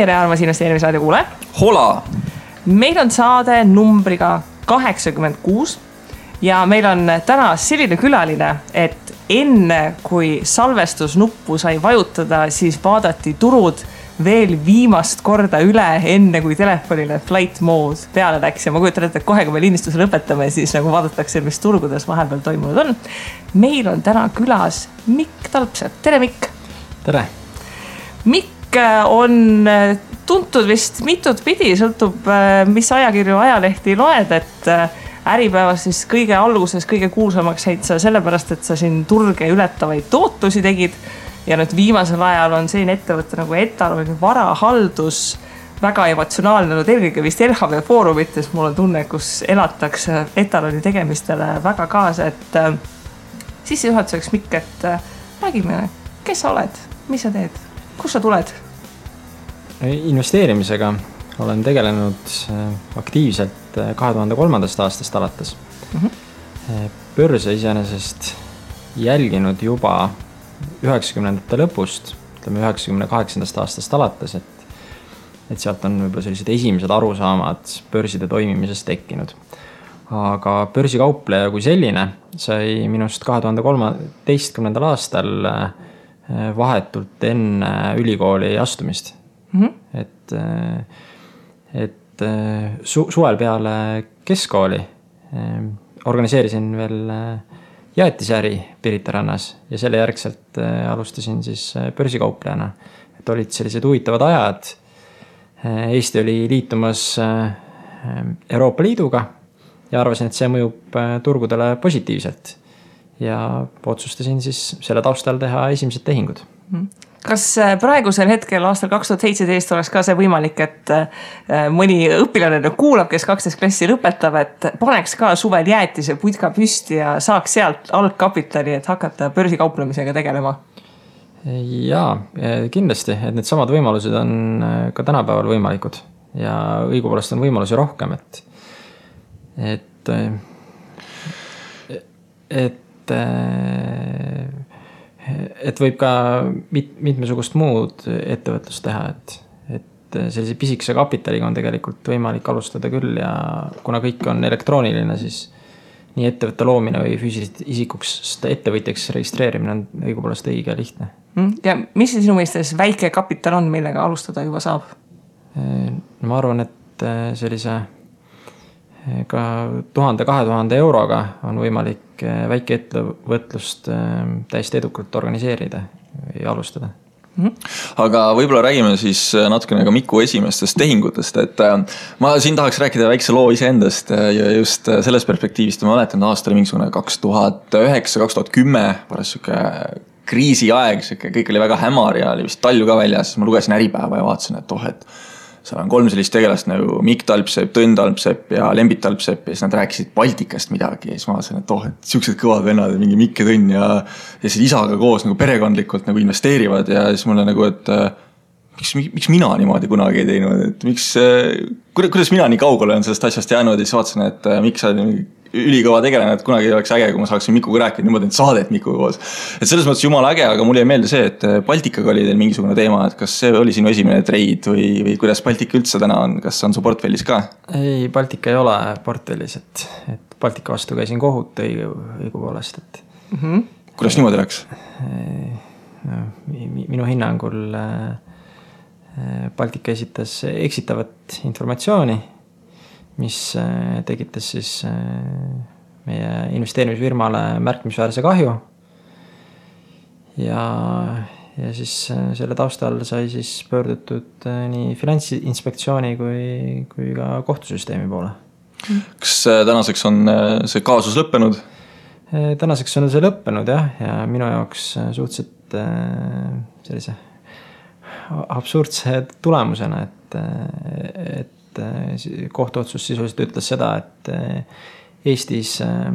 tere, armas investeerimisraadio kuulaja. hola. meil on saade numbriga kaheksakümmend kuus ja meil on täna selline külaline, et enne kui salvestusnuppu sai vajutada, siis vaadati turud veel viimast korda üle, enne kui telefonile flight mode peale läks ja ma kujutan ette, et kohe, kui me lindistuse lõpetame, siis nagu vaadatakse, mis turgudes vahepeal toimunud on. meil on täna külas Mikk Talpsepp, tere Mikk. tere. Mikk on äh, tuntud vist mitut pidi, sõltub, äh, mis ajakirju, ajalehti loed, et Äripäevas siis kõige alguses kõige kuulsamaks said sa sellepärast, et sa siin turge ületavaid tootlusi tegid. ja nüüd viimasel ajal on selline ettevõte nagu Etaloni varahaldus väga emotsionaalne olnud eelkõige vist LHV foorumites, mul on tunne, kus elatakse Etaloni tegemistele väga kaasa, et äh, sissejuhatuseks Mikk, et äh, räägime, kes sa oled, mis sa teed, kust sa tuled? investeerimisega olen tegelenud äh, aktiivselt äh, kahe tuhande kolmandast aastast alates mm. -hmm. börse iseenesest jälginud juba üheksakümnendate lõpust, ütleme üheksakümne kaheksandast aastast alates, et et sealt on võib-olla sellised esimesed arusaamad börside toimimisest tekkinud. aga börsikaupleja kui selline sai minust kahe tuhande kolmeteistkümnendal aastal vahetult enne ülikooli astumist mm. -hmm. et et äh, su suvel peale keskkooli organiseerisin veel jäätisäri Pirita rannas ja selle järgselt alustasin siis börsikauplejana. et olid sellised huvitavad ajad. Eesti oli liitumas Euroopa Liiduga ja arvasin, et see mõjub turgudele positiivselt. Ja otsustasin siis selle taustal teha esimesed tehingud mm kas äh, praegusel hetkel, aastal kaks tuhat seitseteist oleks ka see võimalik, et äh, mõni õpilane nüüd kuulab, kes kaksteist klassi lõpetab, et paneks ka suvel jäätise putka püsti ja saaks sealt algkapitali, et hakata börsikauplemisega tegelema? jaa, kindlasti, et needsamad võimalused on äh, ka tänapäeval võimalikud ja õigupoolest on võimalusi rohkem, et, et, et et võib ka mit-, mitmesugust muud ettevõtlust teha, et, et sellise pisikese kapitaliga on tegelikult võimalik alustada küll ja kuna kõik on elektrooniline, siis nii ettevõtte loomine või füüsilisest isikuks ettevõtjaks registreerimine on õigupoolest õige ja lihtne. Mm, ja mis see sinu mõistes väike kapital on, millega alustada juba saab? ma arvan, et sellise ka tuhande, kahe tuhande euroga on võimalik eh, väikeettevõtlust eh, täiesti edukalt organiseerida ja alustada. Mm -hmm. aga võib-olla räägime siis eh, natukene ka Miku esimestest tehingutest, et ma siin tahaks rääkida väikse loo iseendast ja just sellest perspektiivist, ma mäletan, aasta oli mingisugune kaks tuhat üheksa, kaks tuhat kümme, paras sihuke kriisiaeg, sihuke kõik oli väga hämar ja oli vist talv ka väljas, siis ma lugesin Äripäeva ja vaatasin, et oh, et seal on kolm sellist tegelast nagu Mikk Talpsepp, Tõnn Talpsepp ja Lembit Talpsepp ja siis nad rääkisid Baltikast midagi ja siis ma vaatasin, et oh, et siuksed kõvad vennad, mingi Mikk ja Tõnn ja. ja siis isaga koos nagu perekondlikult nagu investeerivad ja siis mulle nagu, et miks, miks mina niimoodi kunagi ei teinud, et miks, äh, kuidas mina nii kaugele olen sellest asjast jäänud ja siis vaatasin, et äh, Mikk sa ülikõva tegelane, et kunagi oleks äge, kui ma saaksin Mikuga rääkida, nüüd ma teen saadet Mikuga koos. et selles mõttes jumala äge, aga mulle jäi meelde see, et äh, Baltikaga oli teil mingisugune teema, et kas see oli sinu esimene treid või, või kuidas Baltika üldse täna on, kas on su portfellis ka? ei, Baltika ei ole portfellis, et, et Baltika vastu käisin kohut õigu, õigupoolest, et mm. -hmm. kuidas niimoodi läks? minu hinnangul äh, Baltika esitas eksitavat informatsiooni mis äh, tekitas siis äh, meie investeerimisfirmale märkimisväärse kahju. ja, ja siis äh, selle taustal sai siis pöördutud nii Finantsinspektsiooni kui, kui ka kohtusüsteemi poole. kas tänaseks on see kaasus lõppenud? tänaseks on see lõppenud jah, ja minu jaoks suhteliselt sellise absurdse tulemusena, et, et kohtuotsus sisuliselt ütles seda, et Eestis eh,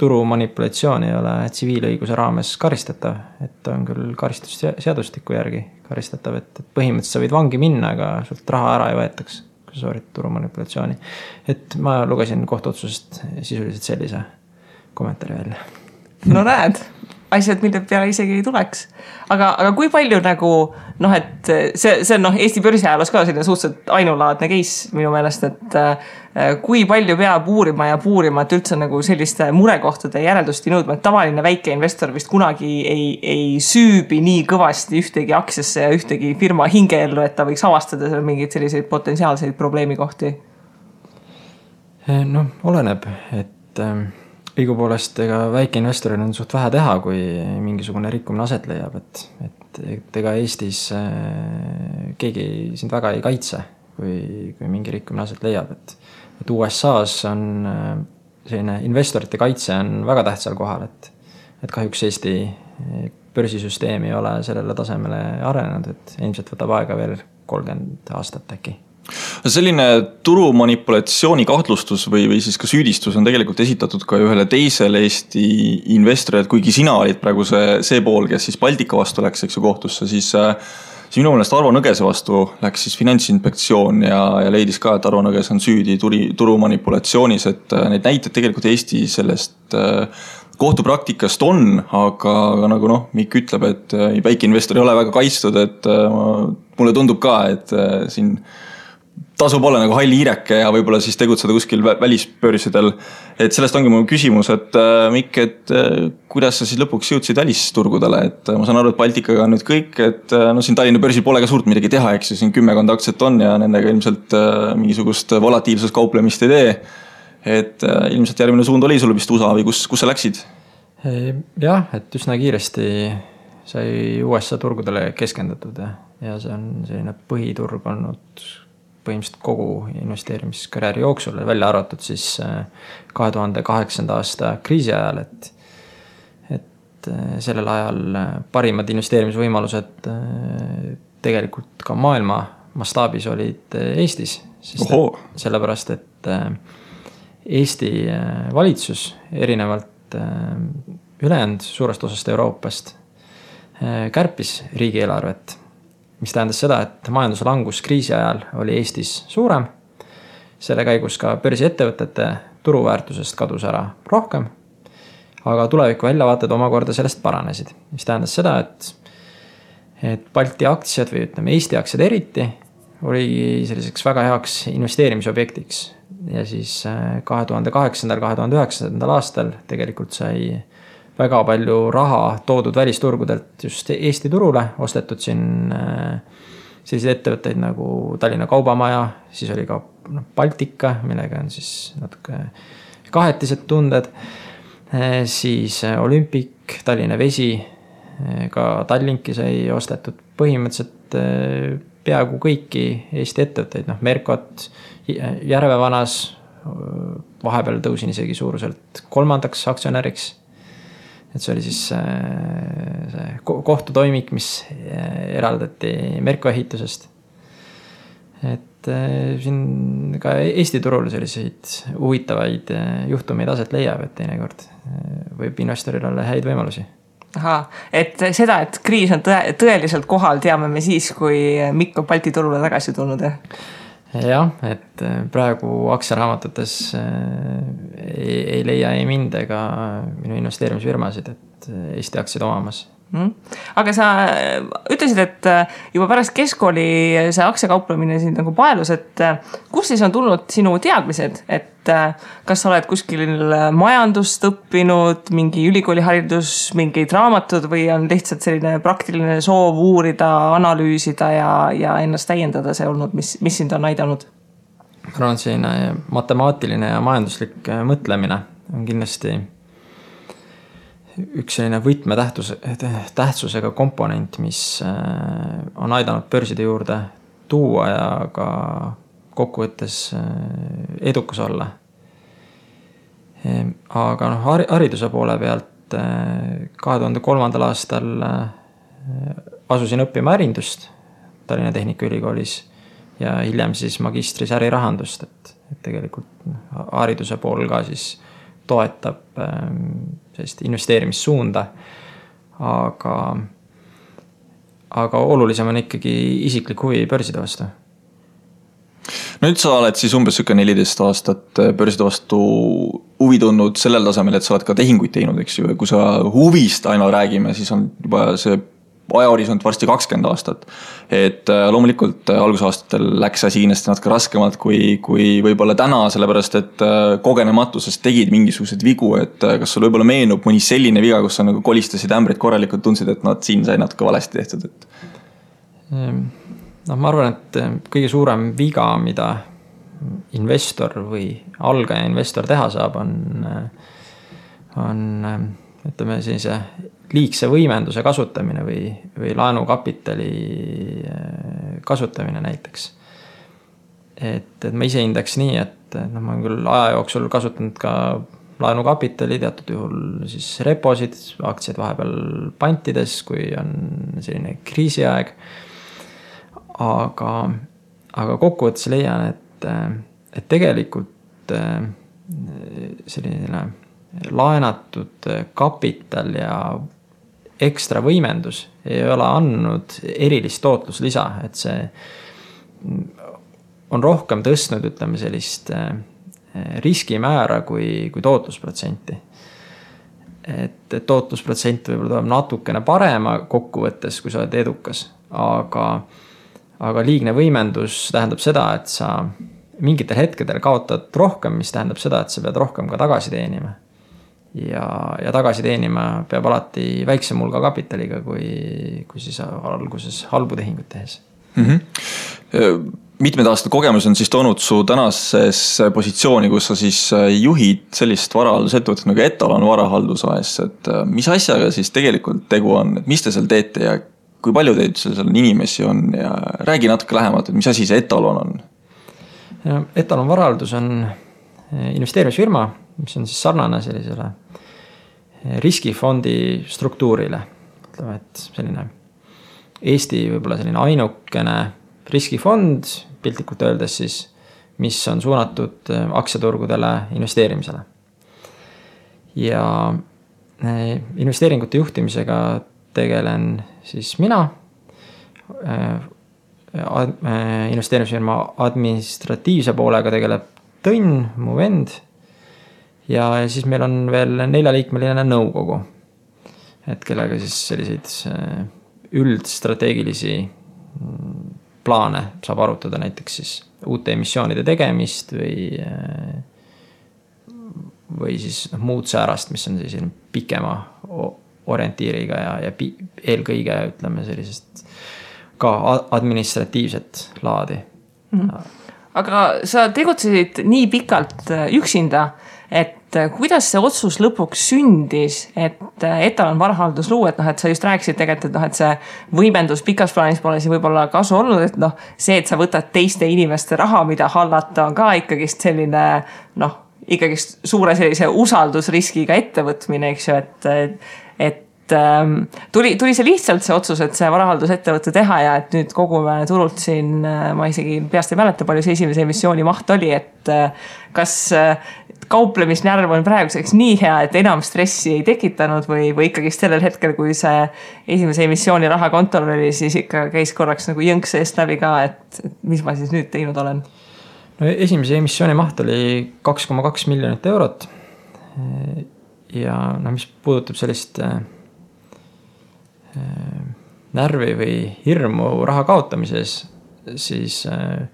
turu manipulatsioon ei ole tsiviilõiguse raames karistatav, et on küll karistusseadustiku järgi karistatav, et, et põhimõtteliselt sa võid vangi minna, aga sult raha ära ei võetaks, kui sa sooritad turu manipulatsiooni. et ma lugesin kohtuotsusest sisuliselt sellise kommentaari välja. no näed, asjad, mille peale isegi ei tuleks. aga, aga kui palju nagu noh, et see, see on noh, Eesti börsiajaloos ka selline suhteliselt ainulaadne case minu meelest, et äh, kui palju peab uurima ja puurima, et üldse nagu selliste murekohtade järeldust nõudma, et tavaline väikeinvestor vist kunagi ei, ei süübi nii kõvasti ühtegi aktsiasse ja ühtegi firma hingeellu, et ta võiks avastada seal mingeid selliseid potentsiaalseid probleemikohti. noh, oleneb, et ähm õigupoolest ega väikeinvestoril on suht vähe teha, kui mingisugune rikkumine aset leiab, et, et, et ega Eestis äh, keegi sind väga ei kaitse, kui, kui mingi rikkumine aset leiab, et, et USA-s on äh, selline investorite kaitse on väga tähtsal kohal, et, et kahjuks Eesti börsisüsteem ei ole sellele tasemele arenenud, et ilmselt võtab aega veel kolmkümmend aastat äkki selline turumanipulatsiooni kahtlustus või, või siis ka süüdistus on tegelikult esitatud ka ühele teisele Eesti investorile, et kuigi sina olid praegu see, see pool, kes siis Baltika vastu läks, eks ju, kohtusse, siis äh, siis minu meelest Arvo Nõgese vastu läks siis Finantsinspektsioon ja, ja leidis ka, et Arvo Nõges on süüdi turi, turumanipulatsiooniis, et äh, neid näiteid tegelikult Eesti sellest äh, kohtupraktikast on, aga, aga nagu noh, Mikk ütleb, et väikeinvestor ei ole väga kaitstud, et mulle tundub ka, et siin tasub olla nagu hall hiireke ja võib-olla siis tegutseda kuskil välisbörsidel. et sellest ongi mu küsimus, et äh, Mikk, et äh, kuidas sa siis lõpuks jõudsid välisturgudele, et äh, ma saan aru, et Baltikaga on nüüd kõik, et no siin Tallinna börsil pole ka suurt midagi teha, eks ju, siin kümmekond aktsiat on ja nendega ilmselt mingisugust volatiilsust kauplemist ei tee. et ilmselt järgmine suund oli sul vist USA või kus, kus sa läksid? jah, et üsna kiiresti sai USA turgudele keskendatud ja, ja see on selline põhiturg olnud põhimõtteliselt kogu investeerimiskarjääri jooksul, välja arvatud siis äh, kahe tuhande kaheksanda aasta kriisi ajal, et. et äh, sellel ajal äh, parimad investeerimisvõimalused tegelikult ka maailma mastaabis olid Eestis. sellepärast, et Eesti valitsus erinevalt ülejäänud suurest osast Euroopast kärpis riigieelarvet mis tähendas seda, et majanduslangus kriisi ajal oli Eestis suurem. selle käigus ka börsiettevõtete turuväärtusest kadus ära rohkem. aga tuleviku väljavaated omakorda sellest paranesid, mis tähendas seda, et, et Balti aktsiad või ütleme, Eesti aktsiad eriti oli selliseks väga heaks investeerimisobjektiks. ja siis äh, kahe tuhande kaheksandal, kahe tuhande üheksandal aastal tegelikult sai väga palju raha toodud välisturgudelt just Eesti turule, ostetud siin äh, selliseid ettevõtteid nagu Tallinna Kaubamaja, siis oli ka noh, Baltika, millega on siis natuke kahetised tunded. Äh, siis äh, Olümpik, Tallinna Vesi, ka Tallinki sai ostetud põhimõtteliselt peaaegu kõiki Eesti ettevõtteid, noh Mercot, Järvevanas. vahepeal tõusin isegi suuruselt kolmandaks aktsionäriks et see oli siis äh, see kohtutoimik, mis äh, eraldati Merko ehitusest. et äh, siin ka Eesti turul selliseid huvitavaid juhtumeid aset leiab, et teinekord võib investoril olla häid võimalusi ahah, et seda, et kriis on tõe, tõeliselt kohal, teame me siis, kui Mikk on Balti turule tagasi tulnud, jah? Jah, et äh, praegu aktsiaraamatutes äh, ei, ei leia ei mind ega minu investeerimisfirmasid, et äh, Eesti aktsiaid omamas mm.. aga sa ütlesid, et juba pärast keskkooli see aktsiakauplemine sind nagu paelus, et kust siis on tulnud sinu teadmised, et kas sa oled kuskil majandust õppinud, mingi ülikooliharidus, mingid raamatud või on lihtsalt selline praktiline soov uurida, analüüsida ja, ja ennast täiendada see olnud, mis, mis sind on aidanud? ma arvan, et selline matemaatiline ja majanduslik mõtlemine on kindlasti üks selline võtmetähtsus, tähtsusega komponent, mis äh, on aidanud börside juurde tuua ja ka kokkuvõttes äh, edukas olla. Aga noh, hariduse poole pealt äh, kahe tuhande kolmandal aastal asusin õppima ärindust Tallinna Tehnikaülikoolis ja hiljem siis magistris ärirahandust, et, et tegelikult noh, hariduse pool ka siis toetab ähm, sellist investeerimissuunda. aga, aga olulisem on ikkagi isiklik huvi börside vastu nüüd sa oled siis umbes sihuke neliteist aastat börside vastu huvi tundnud sellel tasemel, et sa oled ka tehinguid teinud, eks ju, ja kui sa huvist aina räägime, siis on juba see ajahorisont varsti kakskümmend aastat. et äh, loomulikult äh, algusaastatel läks asi kindlasti natuke raskemalt kui, kui võib-olla täna, sellepärast et äh, kogenematuses tegid mingisuguseid vigu, et kas sul võib-olla meenub mõni selline viga, kus sa nagu kolistasid ämbrit korralikult, tundsid, et noh, et siin sai natuke valesti tehtud, et? Ehm, noh, ma arvan, et kõige suurem viga, mida investor või algaja investor teha saab, on, on ütleme sellise liigse võimenduse kasutamine või, või laenukapitali äh, kasutamine näiteks. et, et ma ise hindaks nii, et noh, ma olen küll aja jooksul kasutanud ka laenukapitali, teatud juhul siis reposid, aktsiaid vahepeal pantides, kui on selline kriisiaeg. aga, aga kokkuvõttes leian, et, et tegelikult äh, selline laenatud kapital ja ekstra võimendus ei ole andnud erilist tootluslisa, et see on rohkem tõstnud, ütleme sellist eh, riskimäära kui, kui tootlusprotsenti. et, et tootlusprotsent võib-olla tuleb natukene parema kokkuvõttes, kui sa oled edukas, aga, aga liigne võimendus tähendab seda, et sa mingitel hetkedel kaotad rohkem, mis tähendab seda, et sa pead rohkem ka tagasi teenima ja, ja tagasi teenima peab alati väiksema hulga kapitaliga, kui, kui siis alguses halbu tehinguid tehes mm. -hmm. mitmed aastad kogemus on siis toonud su tänasesse positsiooni, kus sa siis juhid sellist varahaldus-ettevõtet nagu Etalon Varahaldus AS, et äh, mis asjaga siis tegelikult tegu on, et mis te seal teete ja kui palju teid seal inimesi on ja räägi natuke lähemalt, et mis asi see Etalon on? Etalon Varahaldus on investeerimisfirma mis on siis sarnane sellisele riskifondi struktuurile. ütleme, et selline Eesti võib-olla selline ainukene riskifond, piltlikult öeldes siis, mis on suunatud äh, aktsiaturgudele investeerimisele. ja äh, investeeringute juhtimisega tegelen siis mina äh, investeerimisfirma administratiivse poolega tegeleb Tõnn, mu vend ja siis meil on veel neljaliikmeline nõukogu. et kellega siis selliseid äh, üldstrateegilisi mm, plaane saab arutada, näiteks siis uute emissioonide tegemist või. Äh, või siis noh, muud säärast, mis on selline pikema orientiiriga ja, ja eelkõige ütleme sellisest ka administratiivset laadi mm. -hmm. aga sa tegutsesid nii pikalt äh, üksinda et äh, kuidas see otsus lõpuks sündis, et äh, etalon varahaldus luua, et noh, et sa just rääkisid tegelikult, et noh, et see võimendus pikas plaanis pole siin võib-olla kasu olnud, et noh, see, et sa võtad teiste inimeste raha, mida hallata, on ka ikkagist selline noh, ikkagist suure sellise usaldusriskiga ettevõtmine, eks ju, et, et ähm, tuli, tuli see lihtsalt see otsus, et see varahaldusettevõte teha ja et nüüd kogume turult siin, äh, ma isegi peast ei mäleta, palju see esimese emissiooni maht oli, et kas kauplemisnärv on praeguseks nii hea, et enam stressi ei tekitanud või, või ikkagist sellel hetkel, kui see esimese emissiooni raha kontol oli, siis ikka käis korraks nagu jõnks eest läbi ka, et mis ma siis nüüd teinud olen? no esimese emissiooni maht oli kaks koma kaks miljonit eurot. ja noh, mis puudutab sellist äh, närvi või hirmu raha kaotamises, siis äh,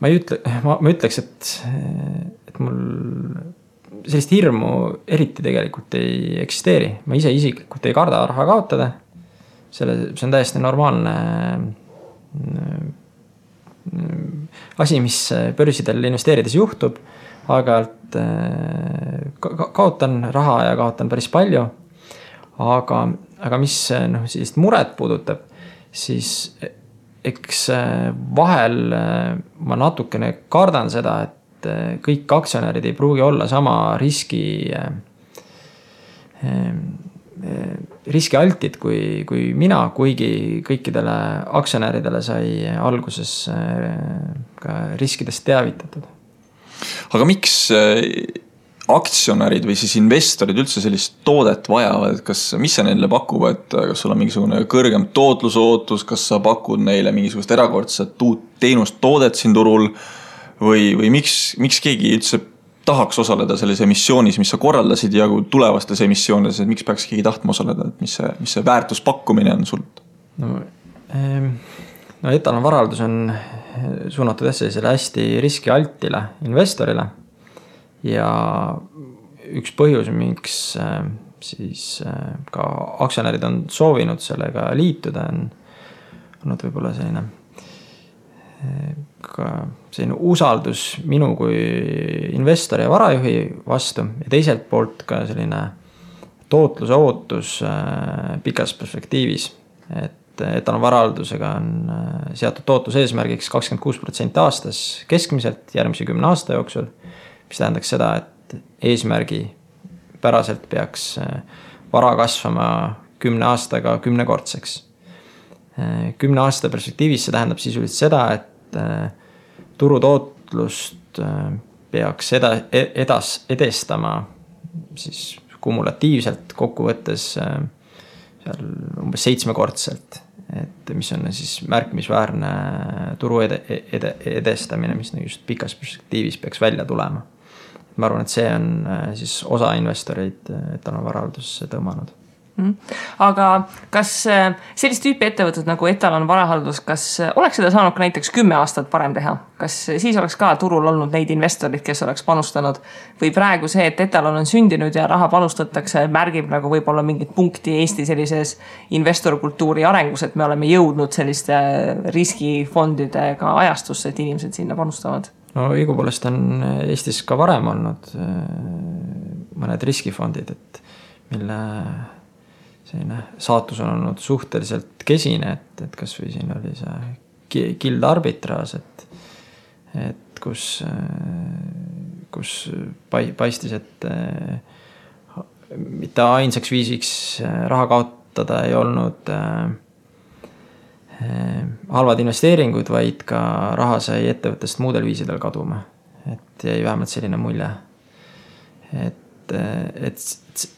ma ei ütle, ma, ma ütleks, et, et mul sellist hirmu eriti tegelikult ei eksisteeri, ma ise isiklikult ei karda raha kaotada. selle, see on täiesti normaalne äh, asi, mis börsidel investeerides juhtub. aeg-ajalt äh, ka, kaotan raha ja kaotan päris palju. aga, aga mis noh, sellist muret puudutab, siis eks äh, vahel äh, ma natukene kardan seda, et äh, kõik aktsionärid ei pruugi olla sama riski, riskialtid kui, kui mina, kuigi kõikidele aktsionäridele sai alguses ka riskidest teavitatud. aga miks aktsionärid või siis investorid üldse sellist toodet vajavad, et kas, mis see neile pakub, et kas sul on mingisugune kõrgem tootlusootus, kas sa pakud neile mingisugust erakordset uut teenust, toodet siin turul või, või miks, miks keegi üldse tahaks osaleda selles emissioonis, mis sa korraldasid ja tulevastes emissioonides, et miks peaks keegi tahtma osaleda, et mis see, mis see väärtuspakkumine on sul? no ähm no etalon varaldus on suunatud jah sellisele hästi riskialtile investorile. Ja üks põhjus, miks äh, siis äh, ka aktsionärid on soovinud sellega liituda, on olnud võib-olla selline äh, ka selline usaldus minu kui investori ja varajuhi vastu ja teiselt poolt ka selline tootluse ootus pikas perspektiivis. et et etanolvarahaldusega on seatud tootluse eesmärgiks kakskümmend kuus protsenti aastas keskmiselt järgmise kümne aasta jooksul. Mis tähendaks seda, et eesmärgipäraselt peaks äh, vara kasvama kümne aastaga kümnekordseks. Äh, kümne aasta perspektiivis see tähendab sisuliselt seda, et turutootlust peaks eda-, e-, edas-, edestama siis kumulatiivselt kokkuvõttes seal umbes seitsmekordselt et mis on siis märkimisväärne turu ede, ede, edestamine, mis nagu just pikas perspektiivis peaks välja tulema. Ma arvan, et see on äh, siis osa investoreid etalonvarahaldusse tõmmanud Mhm. aga kas äh, sellist tüüpi ettevõtted nagu Etalon varahaldus, kas äh, oleks seda saanud ka näiteks kümme aastat varem teha? kas siis oleks ka turul olnud neid investoreid, kes oleks panustanud? või praegu see, et Etalon on sündinud ja raha panustatakse, märgib nagu võib-olla mingit punkti Eesti sellises investorkultuuri arengus, et me oleme jõudnud selliste riskifondidega ajastusse, et inimesed sinna panustavad? No õigupoolest on Eestis ka varem olnud äh, mõned riskifondid, et mille selline saatus on olnud suhteliselt kesine, et, et kasvõi siin oli see Guild arbitraaž, et, et kus, kus paistis, et mitte ainsaks viisiks raha kaotada ei olnud äh, halvad investeeringud, vaid ka raha sai ettevõttest muudel viisidel kaduma. et jäi vähemalt selline mulje. et, et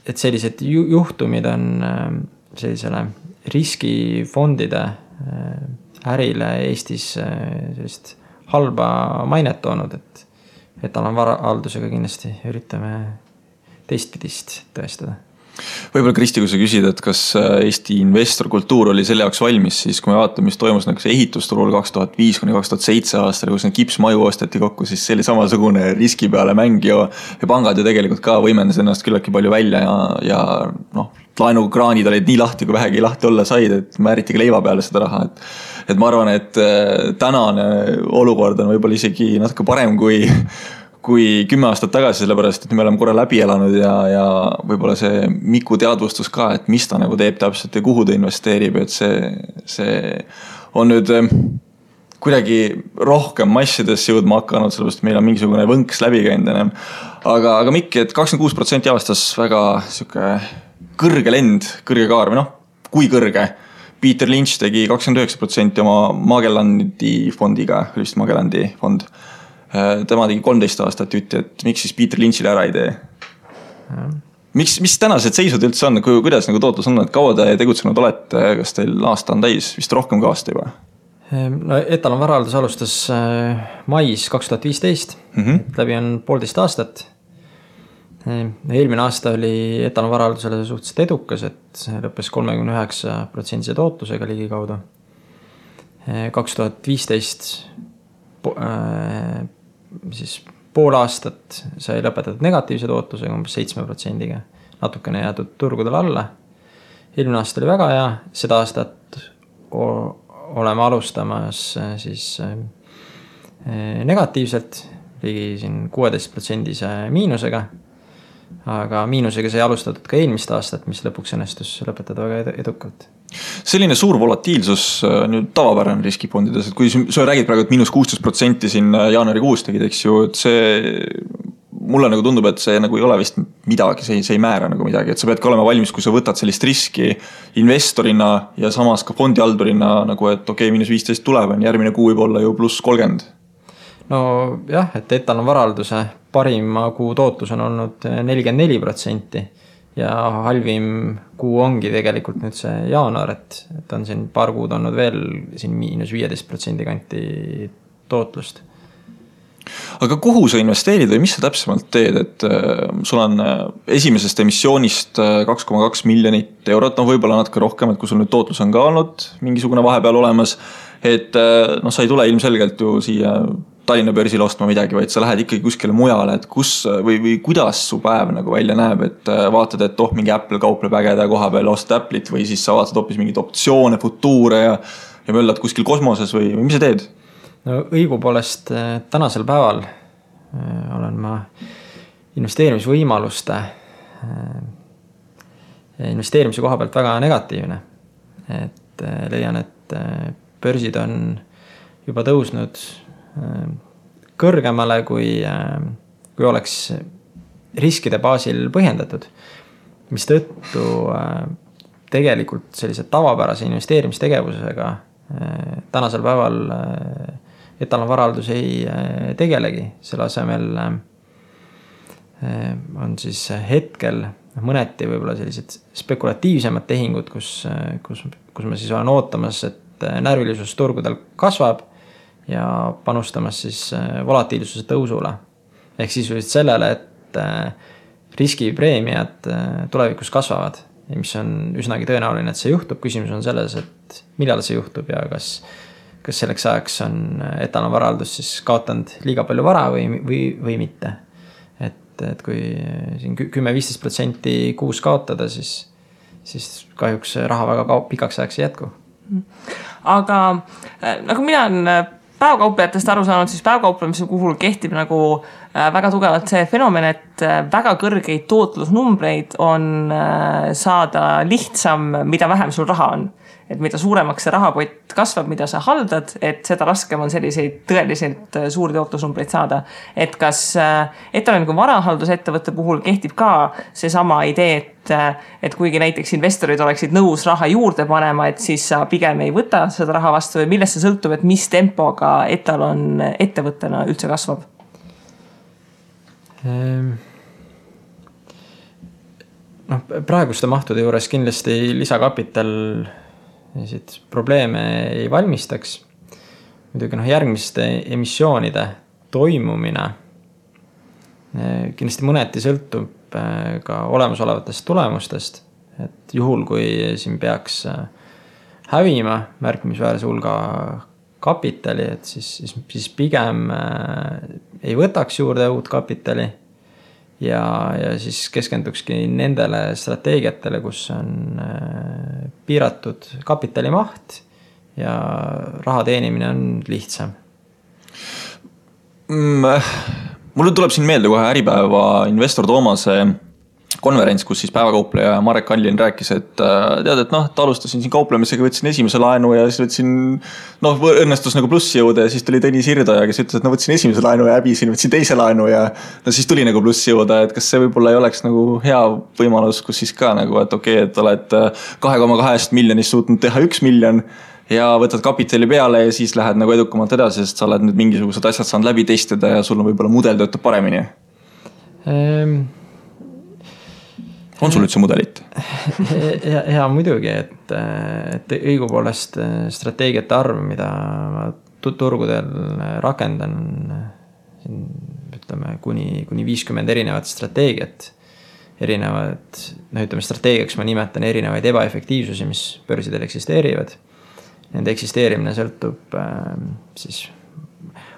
et sellised juhtumid on ähm, sellisele riskifondide äh, ärile Eestis sellist halba mainet toonud, et, et alamvarahaldusega kindlasti üritame teistpidist tõestada võib-olla Kristi, kui sa küsid, et kas äh, Eesti investorkultuur oli selle jaoks valmis, siis kui me vaatame, mis toimus näiteks ehitusturul kaks tuhat viis kuni kaks tuhat seitse aastal, kus neid kipsmaju osteti kokku, siis see oli samasugune riski peale mäng ja, ja pangad ju tegelikult ka võimendasid ennast küllaltki palju välja ja, ja noh, laenukraanid olid nii lahti, kui vähegi lahti olla said, et määritigi leiva peale seda raha, et et ma arvan, et äh, tänane olukord on võib-olla isegi natuke parem kui kui kümme aastat tagasi, sellepärast et me oleme korra läbi elanud ja, ja võib-olla see Miku teadvustus ka, et mis ta nagu teeb täpselt ja kuhu ta investeerib, et see, see on nüüd eh, kuidagi rohkem massidesse jõudma hakanud, sellepärast meil on mingisugune võnks läbi käinud ennem. aga, aga Mikk, et kakskümmend kuus protsenti aastas väga sihuke kõrge lend, kõrge kaar või noh, kui kõrge. Peter Lynch tegi kakskümmend üheksa protsenti oma Magellandi fondiga, vist Magellandi fond tema tegi kolmteist aastat jutti, et miks siis Peter Lynch'ile ära ei tee. miks, mis tänased seisud üldse on, kuidas nagu tootlus on, et kaua te tegutsenud olete, kas teil aasta on täis, vist rohkem kui aasta juba? Ehm, no Etalon varahaldus alustas äh, mais kaks tuhat viisteist, mhm. läbi on poolteist aastat. Ehm, eelmine aasta oli Etalon varahaldusele suhteliselt edukas, et lõppes kolmekümne üheksa protsendise tootlusega ligikaudu. Ehm, kaks tuhat viisteist siis pool aastat sai lõpetatud negatiivse tootlusega umbes seitsme protsendiga, natukene jäädud turgudele alla. eelmine aasta oli väga hea, seda aastat oleme alustamas äh, siis äh, negatiivselt, ligi siin kuueteist protsendise miinusega. aga miinusega sai alustatud ka eelmist aastat, mis lõpuks õnnestus lõpetada väga edukalt selline suur volatiilsus äh, nüüd tavapärane riskifondides, et kui sa räägid praegu, et miinus kuusteist protsenti siin äh, jaanuarikuus tegid, eks ju, et see. mulle nagu tundub, et see nagu ei ole vist midagi, see ei, see ei määra nagu midagi, et sa peadki olema valmis, kui sa võtad sellist riski investorina ja samas ka fondihaldurina nagu, et okei okay,, miinus viisteist tuleb, on järgmine kuu võib olla ju pluss kolmkümmend nojah, et etalonvaralduse parima kuu tootlus on olnud nelikümmend neli protsenti. Ja halvim kuu ongi tegelikult nüüd see jaanuar, et, et on siin paar kuud olnud veel siin miinus viieteist protsendi kanti tootlust aga kuhu sa investeerid või mis sa täpsemalt teed, et äh, sul on äh, esimesest emissioonist äh, kaks koma kaks miljonit eurot, noh, võib-olla natuke rohkem, et kui sul nüüd tootlus on ka olnud mingisugune vahepeal olemas. et noh, sa ei tule ilmselgelt ju siia Tallinna börsile ostma midagi, vaid sa lähed ikkagi kuskile mujale, et kus või, või kuidas su päev nagu välja näeb, et vaatad, et oh, mingi Apple kaupleb ägeda koha peal, ostad Apple'it või siis sa vaatad hoopis mingeid optsioone, futuure ja, ja möllad kuskil kosmoses või, või mis sa teed? no õigupoolest äh, tänasel päeval äh, olen ma investeerimisvõimaluste äh, investeerimise koha pealt väga negatiivne. et leian, et börsid on juba tõusnud kõrgemale, kui, kui oleks riskide baasil põhjendatud. mistõttu tegelikult sellise tavapärase investeerimistegevusega tänasel päeval etalonvaraldus ei äh, tegelegi, selle asemel äh, on siis hetkel mõneti võib-olla sellised spekulatiivsemad tehingud, kus, äh, kus, kus ma siis olen ootamas, et närvilisus turgudel kasvab ja panustamas siis volatiilsuse tõusule. ehk sisuliselt sellele, et riskipreemiad tulevikus kasvavad ja mis on üsnagi tõenäoline, et see juhtub, küsimus on selles, et millal see juhtub ja kas kas selleks ajaks on etalonvaraldus siis kaotanud liiga palju vara või, või, või mitte. et, et kui siin kümme-viisteist protsenti kuus kaotada, siis, siis kahjuks raha väga pikaks ajaks ei jätku. aga nagu mina olen päevakauplejatest aru saanud, siis päevakauplemise puhul kehtib nagu äh, väga tugevalt see fenomen, et äh, väga kõrgeid tootlusnumbreid on äh, saada lihtsam, mida vähem sul raha on et mida suuremaks see rahapott kasvab, mida sa haldad, et seda raskem on selliseid tõeliselt äh, suuri tootlusnumbreid saada. et kas äh, Etaloniga varahaldusettevõtte puhul kehtib ka seesama idee, et, äh, et kuigi näiteks investorid oleksid nõus raha juurde panema, et siis sa pigem ei võta seda raha vastu või millest see sõltub, et mis tempoga Etalon ettevõttena üldse kasvab ehm.? noh, praeguste mahtude juures kindlasti lisakapital siit probleeme ei valmistaks. muidugi noh, järgmiste emissioonide toimumine eh, kindlasti mõneti sõltub eh, ka olemasolevatest tulemustest. et juhul, kui siin peaks eh, hävima märkimisväärse hulga kapitali, et siis, siis, siis pigem ei võtaks juurde uut kapitali ja, ja siis keskendukski nendele strateegiatele, kus on äh, piiratud kapitalimaht ja raha teenimine on lihtsam mm,. mulle tuleb siin meelde kohe Äripäeva investor Toomase konverents, kus siis päevakaupleja Marek Kallin rääkis, et äh, tead, et noh, et alustasin siin kauplemisega, võtsin esimese laenu ja siis võtsin. noh, õnnestus nagu plussi jõuda ja siis tuli Tõnis Hirdoja, kes ütles, et no võtsin esimese laenu ja häbisin, võtsin teise laenu ja. no siis tuli nagu plussi jõuda, et kas see võib-olla ei oleks nagu hea võimalus, kus siis ka nagu, et okei okay,, et oled äh, kahe koma kahest miljonist suutnud teha üks miljon ja võtad kapitali peale ja siis lähed nagu edukamalt edasi, sest sa oled nüüd mingisugused asjad saanud läbi testida ja sul on võib-olla mudel töötab paremini ehm on sul üldse mudelit? ja, ja muidugi, et, et õigupoolest strateegiate arv, mida ma turgudel rakendan, ütleme kuni, kuni viiskümmend erinevat strateegiat. erinevad, no ütleme strateegiaks ma nimetan erinevaid ebaefektiivsusi, mis börsidel eksisteerivad. Nende eksisteerimine sõltub äh, siis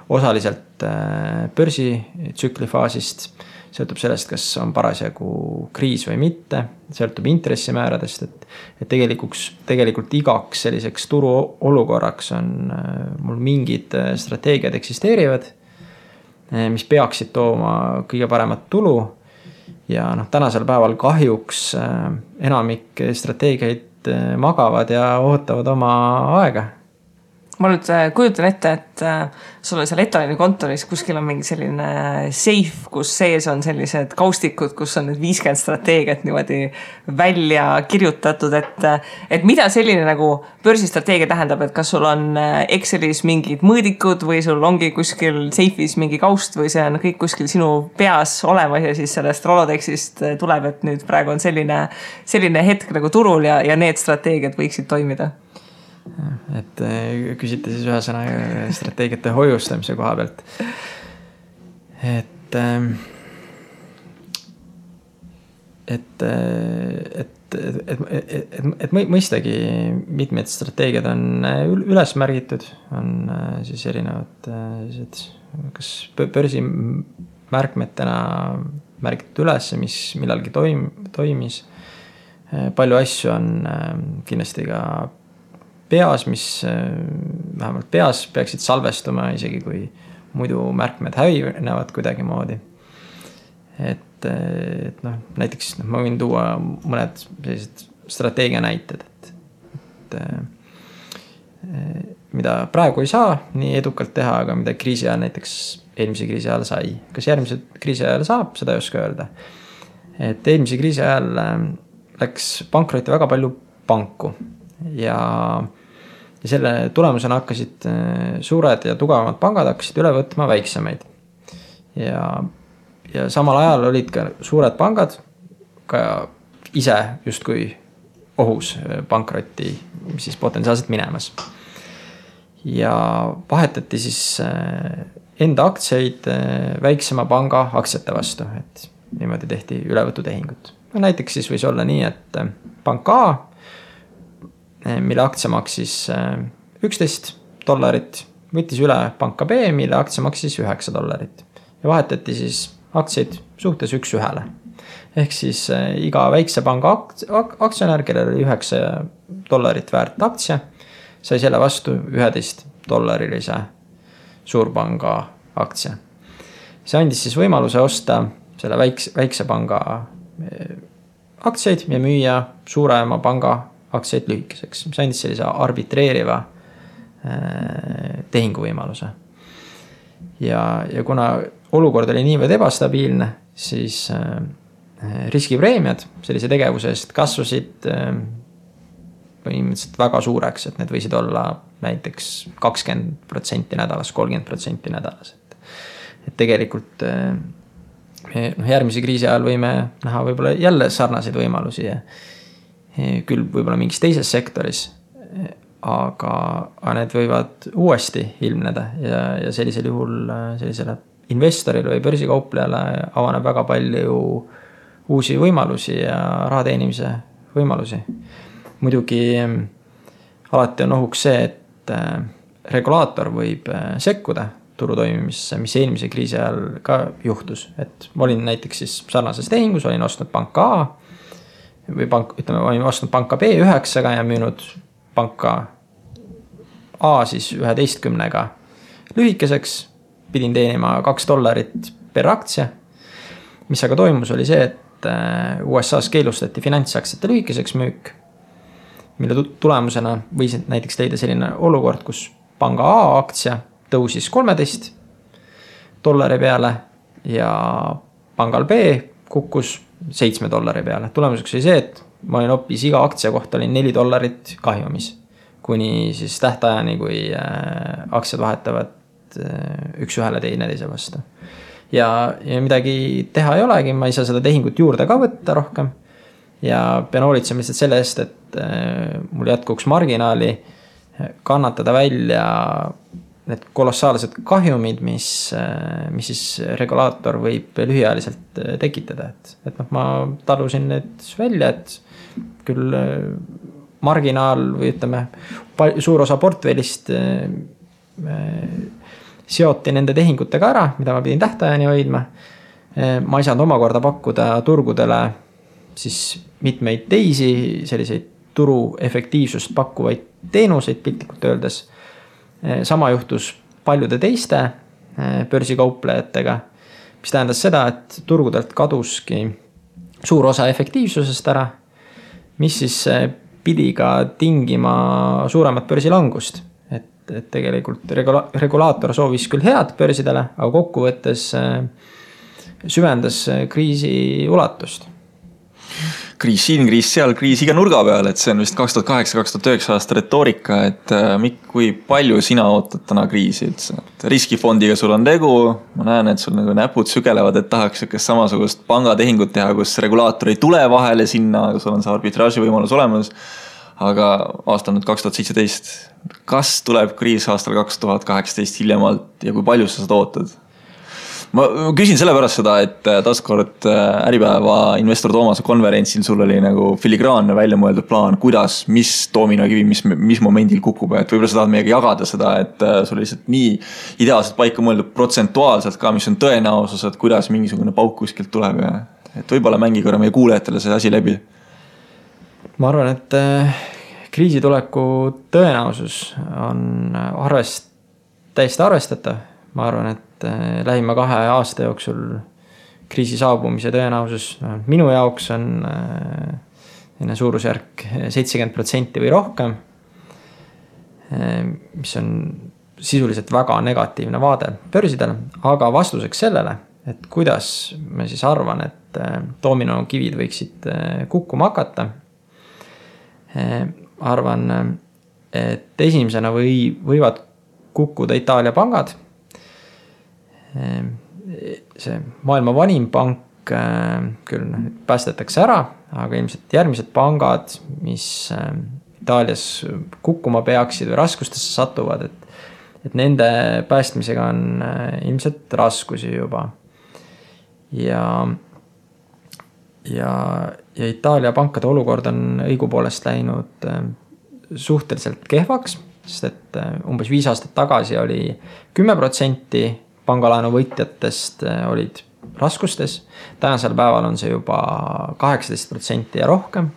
osaliselt äh, börsitsükli faasist sõltub sellest, kas on parasjagu kriis või mitte, sõltub intressimääradest, et. et tegelikuks, tegelikult igaks selliseks turuolukorraks on äh, mul mingid äh, strateegiad eksisteerivad. Äh, mis peaksid tooma kõige paremat tulu. ja noh, tänasel päeval kahjuks enamik strateegiaid magavad ja ootavad oma aega ma nüüd äh, kujutan ette, et äh, sul on seal Etalini kontoris kuskil on mingi selline seif, kus sees on sellised kaustikud, kus on need viiskümmend strateegiat niimoodi välja kirjutatud, et. et mida selline nagu börsistrateegia tähendab, et kas sul on äh, Excelis mingid mõõdikud või sul ongi kuskil seifis mingi kaust või see on kõik kuskil sinu peas olemas ja siis sellest Rolodexist tuleb, et nüüd praegu on selline, selline hetk nagu turul ja, ja need strateegiad võiksid toimida et äh, küsite siis ühesõnaga strateegiate hoiustamise koha pealt. et, ähm, et, äh, et, et, et, et, et mõistagi mitmed strateegiad on äh, üles märgitud, on siis erinevad sellised, kas börsimärkmetena märgitud üles, mis millalgi toim-, toimis. palju asju on kindlasti ka peas, mis äh, vähemalt peas peaksid salvestuma, isegi kui muidu märkmed hävinevad kuidagimoodi. et, äh, et noh, näiteks noh, ma võin tuua mõned sellised strateegia näited, et, et äh, mida praegu ei saa nii edukalt teha, aga mida kriisi ajal näiteks eelmise kriisi ajal sai. kas järgmise kriisi ajal saab, seda ei oska öelda. et eelmise kriisi ajal läks pankrotti väga palju panku ja, ja selle tulemusena hakkasid äh, suured ja tugevamad pangad hakkasid üle võtma väiksemaid. ja, ja samal ajal olid ka suured pangad ka ise justkui ohus äh, pankrotti siis potentsiaalselt minemas. ja vahetati siis äh, enda aktsiaid väiksema panga aktsiate vastu, et niimoodi tehti ülevõtutehingut. näiteks siis võis olla nii, et pank A mille aktsia maksis eh, üksteist dollarit, võttis üle panka B, mille aktsia maksis üheksa dollarit. ja vahetati siis aktsiaid suhtes üks-ühele. ehk siis eh, iga väikse panga akt-, aktsionär, kellel oli üheksa dollarit väärt aktsia, sai selle vastu üheteist dollarilise suurpanga aktsia. see andis siis võimaluse osta selle väikse, väikse panga aktsiaid ja müüa suurema panga aktsiaid lühikeseks, mis andis sellise arbitreeriva äh, tehinguvõimaluse. ja, ja kuna olukord oli niivõrd ebastabiilne, siis äh, riskipreemiad sellise tegevuse eest kasvasid äh, põhimõtteliselt väga suureks, et need võisid olla näiteks kakskümmend protsenti nädalas, kolmkümmend protsenti nädalas, et. et tegelikult noh, järgmise kriisi ajal võime näha võib-olla jälle sarnaseid võimalusi ja küll võib-olla mingis teises sektoris. aga, aga need võivad uuesti ilmneda ja, ja sellisel juhul äh, sellisele investorile või börsikauplejale avaneb väga palju uusi võimalusi ja raha teenimise võimalusi. muidugi mm, alati on ohuks see, et äh, regulaator võib äh, sekkuda turu toimimisse, mis eelmise kriisi ajal ka juhtus, et ma olin näiteks siis sarnases tehingus, olin ostnud panka A või pank, ütleme, olime ostnud panka B üheksaga ja müünud panka A siis üheteistkümnega lühikeseks. pidin teenima kaks dollarit per aktsia. mis aga toimus, oli see, et äh, USA-s keelustati finantsaktsiate lühikeseks müük. mille tulemusena võis näiteks leida selline olukord, kus panga A aktsia tõusis kolmeteist dollari peale ja pangal B kukkus seitsme dollari peale. tulemuseks oli see, et ma olin hoopis iga aktsia kohta olin neli dollarit kahjumis. kuni siis tähtajani, kui äh, aktsiad vahetavad äh, üks-ühele teineteise vastu. ja, ja midagi teha ei olegi, ma ei saa seda tehingut juurde ka võtta rohkem. ja pean hoolitsema lihtsalt selle eest, et äh, mul jätkuks marginaali kannatada välja need kolossaalsed kahjumid, mis, mis siis regulaator võib lühiajaliselt äh, tekitada, et, et noh, ma talusin need välja, et küll äh, marginaal või ütleme, suur osa portfellist äh, seoti nende tehingutega ära, mida ma pidin tähtajani hoidma. ma ei saanud omakorda pakkuda turgudele siis mitmeid teisi selliseid turu efektiivsust pakkuvaid teenuseid piltlikult öeldes sama juhtus paljude teiste eh, börsikauplejatega. mis tähendas seda, et turgudelt kaduski suur osa efektiivsusest ära. mis siis eh, pidi ka tingima suuremat börsilangust, et et tegelikult regula-, regulaator soovis küll head börsidele, aga kokkuvõttes süvendas kriisi ulatust kriis siin, kriis seal, kriis iga nurga peal, et see on vist kaks tuhat kaheksa, kaks tuhat üheksa aasta retoorika, et äh, Mikk, kui palju sina ootad täna kriisi üldse? riskifondiga sul on tegu, ma näen, et sul nagu näpud sügelevad, et tahaks sihukest samasugust pangatehingut teha, kus regulaator ei tule vahele sinna, sul on see arbitraaži võimalus olemas. aga aasta on nüüd kaks tuhat seitseteist. kas tuleb kriis aastal kaks tuhat kaheksateist hiljemalt ja kui palju sa seda ootad? Ma küsin sellepärast seda, et äh, taaskord äh, Äripäeva investor Toomase konverentsil sul oli nagu filigraanne välja mõeldud plaan, kuidas, mis doominokivi, mis, mis momendil kukub, et võib-olla sa tahad meiega jagada seda, et äh, sul lihtsalt nii ideaalselt paika mõeldud protsentuaalselt ka, mis on tõenäosus, et kuidas mingisugune pauk kuskilt tuleb ja et võib-olla mängi korra meie kuulajatele see asi läbi. ma arvan, et kriisi tuleku tõenäosus on arvest-, täiesti arvestatav, ma arvan, et et lähima kahe aasta jooksul kriisi saabumise tõenäosus minu jaoks on selline suurusjärk seitsekümmend protsenti või rohkem. mis on sisuliselt väga negatiivne vaade börsidele, aga vastuseks sellele, et kuidas ma siis arvan, et dominokivid võiksid kukkuma hakata. arvan, et esimesena või võivad kukkuda Itaalia pangad see maailma vanim pank ehm, küll noh, päästetakse ära, aga ilmselt järgmised pangad, mis ehm, Itaalias kukkuma peaksid või raskustesse satuvad, et, et nende päästmisega on ilmselt raskusi juba. ja, ja, ja Itaalia pankade olukord on õigupoolest läinud suhteliselt kehvaks, sest et umbes viis aastat tagasi oli kümme protsenti pangalaenu võitjatest äh, olid raskustes. tänasel päeval on see juba kaheksateist protsenti ja rohkem.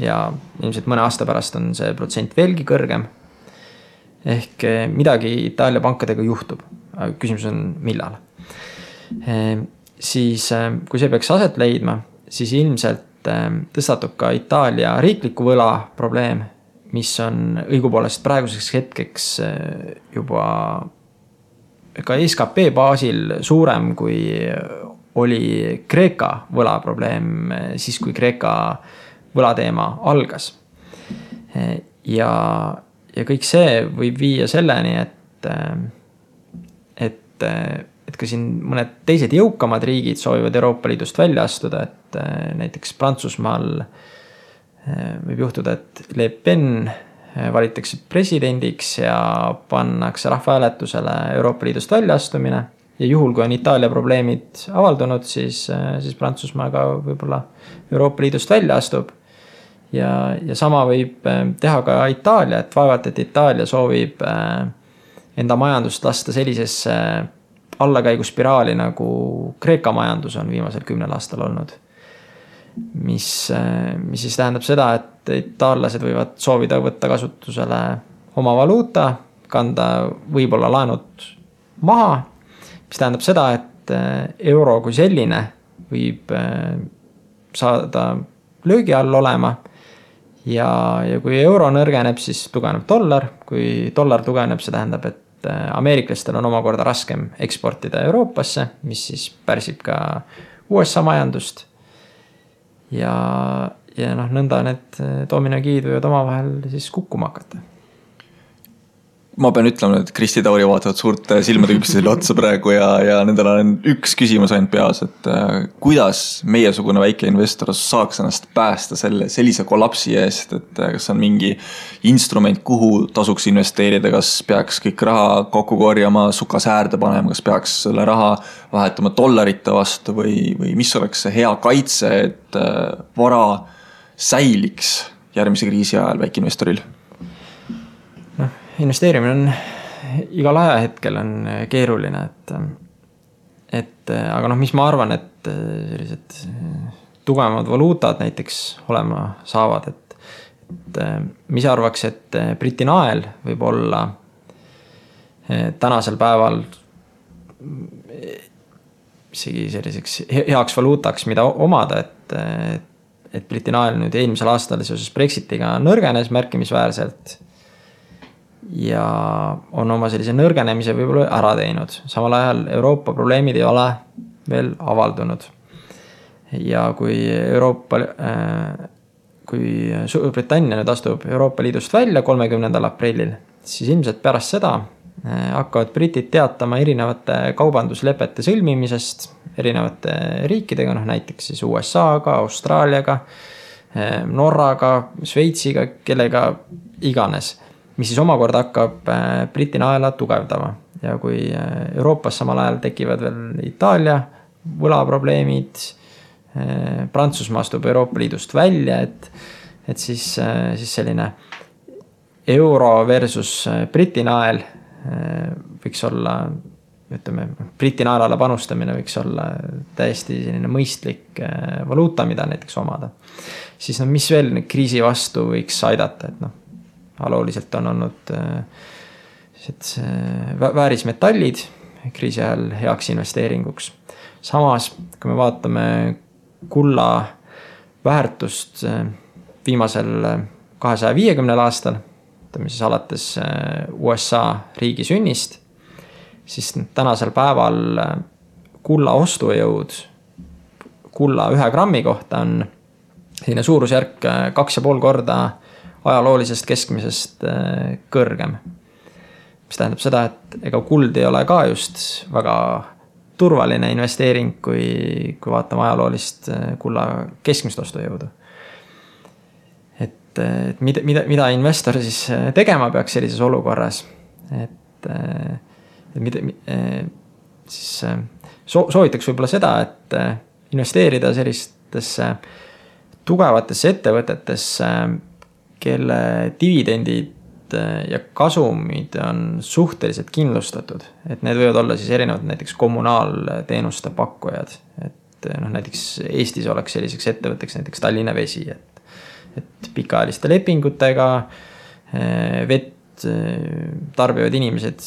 ja ilmselt mõne aasta pärast on see protsent veelgi kõrgem. ehk äh, midagi Itaalia pankadega juhtub, küsimus on, millal. Äh, siis, kui see peaks aset leidma, siis ilmselt tõstatub ka Itaalia riikliku võla probleem, mis on õigupoolest praeguseks hetkeks juba ka skp baasil suurem, kui oli Kreeka võlaprobleem siis, kui Kreeka võlateema algas. ja, ja kõik see võib viia selleni, et, et, et ka siin mõned teised jõukamad riigid soovivad Euroopa Liidust välja astuda, et näiteks Prantsusmaal võib juhtuda, et Le Pen valitakse presidendiks ja pannakse rahvahääletusele Euroopa Liidust väljaastumine. ja juhul, kui on Itaalia probleemid avaldunud, siis, eh, siis Prantsusmaa ka võib-olla Euroopa Liidust välja astub. ja, ja sama võib eh, teha ka Itaalia, et vaevalt, et Itaalia soovib enda majandust lasta sellisesse allakäiguspiraali, nagu Kreeka majandus on viimasel kümnel aastal olnud mis, mis siis tähendab seda, et itaallased võivad soovida võtta kasutusele oma valuuta, kanda võib-olla laenud maha. mis tähendab seda, et eh, euro kui selline võib eh, saada löögi all olema. ja, ja kui euro nõrgeneb, siis tugevneb dollar, kui dollar tugevneb, see tähendab, et eh, ameeriklastel on omakorda raskem eksportida Euroopasse, mis siis pärsib ka USA majandust ja, ja noh, nõnda need dominokiid võivad omavahel siis kukkuma hakata ma pean ütlema, et Kristi Tauri vaatavad suurte silmade üksteisele otsa praegu ja, ja nendel on üks küsimus ainult peas, et äh, kuidas meiesugune väike investor saaks ennast päästa selle, sellise kollapsi eest, et äh, kas on mingi instrument, kuhu tasuks investeerida, kas peaks kõik raha kokku korjama, sukasäärde panema, kas peaks selle raha vahetama dollarite vastu või, või mis oleks see hea kaitse, et äh, vara säiliks järgmise kriisi ajal väikeinvestoril investeerimine on igal ajahetkel on keeruline, et, et aga noh, mis ma arvan, et sellised tugevamad valuutad näiteks olema saavad, et, et mis arvaks, et Briti nael võib olla tänasel päeval isegi selliseks heaks valuutaks, mida omada, et, et Briti nael nüüd eelmisel aastal seoses Brexitiga nõrgenes märkimisväärselt ja on oma sellise nõrgenemise võib-olla ära teinud, samal ajal Euroopa probleemid ei ole veel avaldunud. ja kui Euroopa, äh, kui Suurbritannia nüüd astub Euroopa Liidust välja kolmekümnendal aprillil, siis ilmselt pärast seda äh, hakkavad britid teatama erinevate kaubanduslepete sõlmimisest erinevate riikidega, noh näiteks siis USA-ga, Austraaliaga, äh, Norraga, Šveitsiga, kellega iganes mis siis omakorda hakkab äh, Briti naela tugevdama ja kui äh, Euroopas samal ajal tekivad veel Itaalia võlaprobleemid. Äh, Prantsusmaa astub Euroopa Liidust välja, et, et siis, siis selline euro versus Briti nael võiks olla, ütleme, Briti naelale panustamine võiks olla täiesti selline mõistlik valuuta, mida näiteks omada. siis no mis veel kriisi vastu võiks aidata, et noh ajalooliselt on olnud äh, sellised äh, väärismetallid kriisi ajal heaks investeeringuks. samas, kui me vaatame kulla väärtust äh, viimasel kahesaja viiekümnel aastal, ütleme siis alates USA riigi sünnist, siis tänasel päeval kulla ostujõud kulla ühe grammi kohta on selline suurusjärk kaks ja pool korda ajaloolisest keskmisest äh, kõrgem. mis tähendab seda, et ega kuld ei ole ka just väga turvaline investeering, kui, kui vaatame ajaloolist äh, kulla keskmist ostujõudu. et, et mida, mida, mida investor siis äh, tegema peaks sellises olukorras, et, et mida, siis soo-, soovitaks võib-olla seda, et investeerida sellistesse tugevatesse ettevõtetesse kelle dividendid äh, ja kasumid on suhteliselt kindlustatud. et need võivad olla siis erinevad näiteks kommunaalteenuste pakkujad. et äh, noh, näiteks Eestis oleks selliseks ettevõtteks näiteks Tallinna Vesi, et, et pikaajaliste lepingutega äh, vett tarbivad inimesed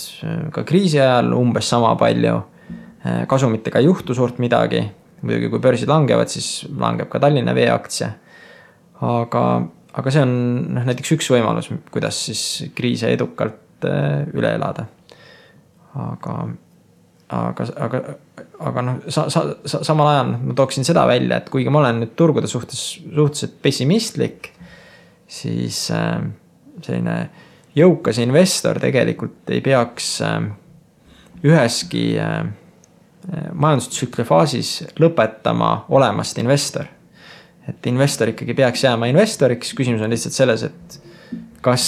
ka kriisi ajal umbes sama palju. kasumitega ei juhtu suurt midagi, muidugi kui börsid langevad, siis langeb ka Tallinna Vee aktsia. aga aga see on noh, näiteks üks võimalus, kuidas siis kriise edukalt äh, üle elada. aga, aga, aga, aga noh, sa, sa, sa, samal ajal ma tooksin seda välja, et kuigi ma olen nüüd turgude suhtes suhteliselt pessimistlik, siis äh, selline jõukas investor tegelikult ei peaks äh, üheski äh, majandustsükli faasis lõpetama olemast investor et investor ikkagi peaks jääma investoriks, küsimus on lihtsalt selles, et kas,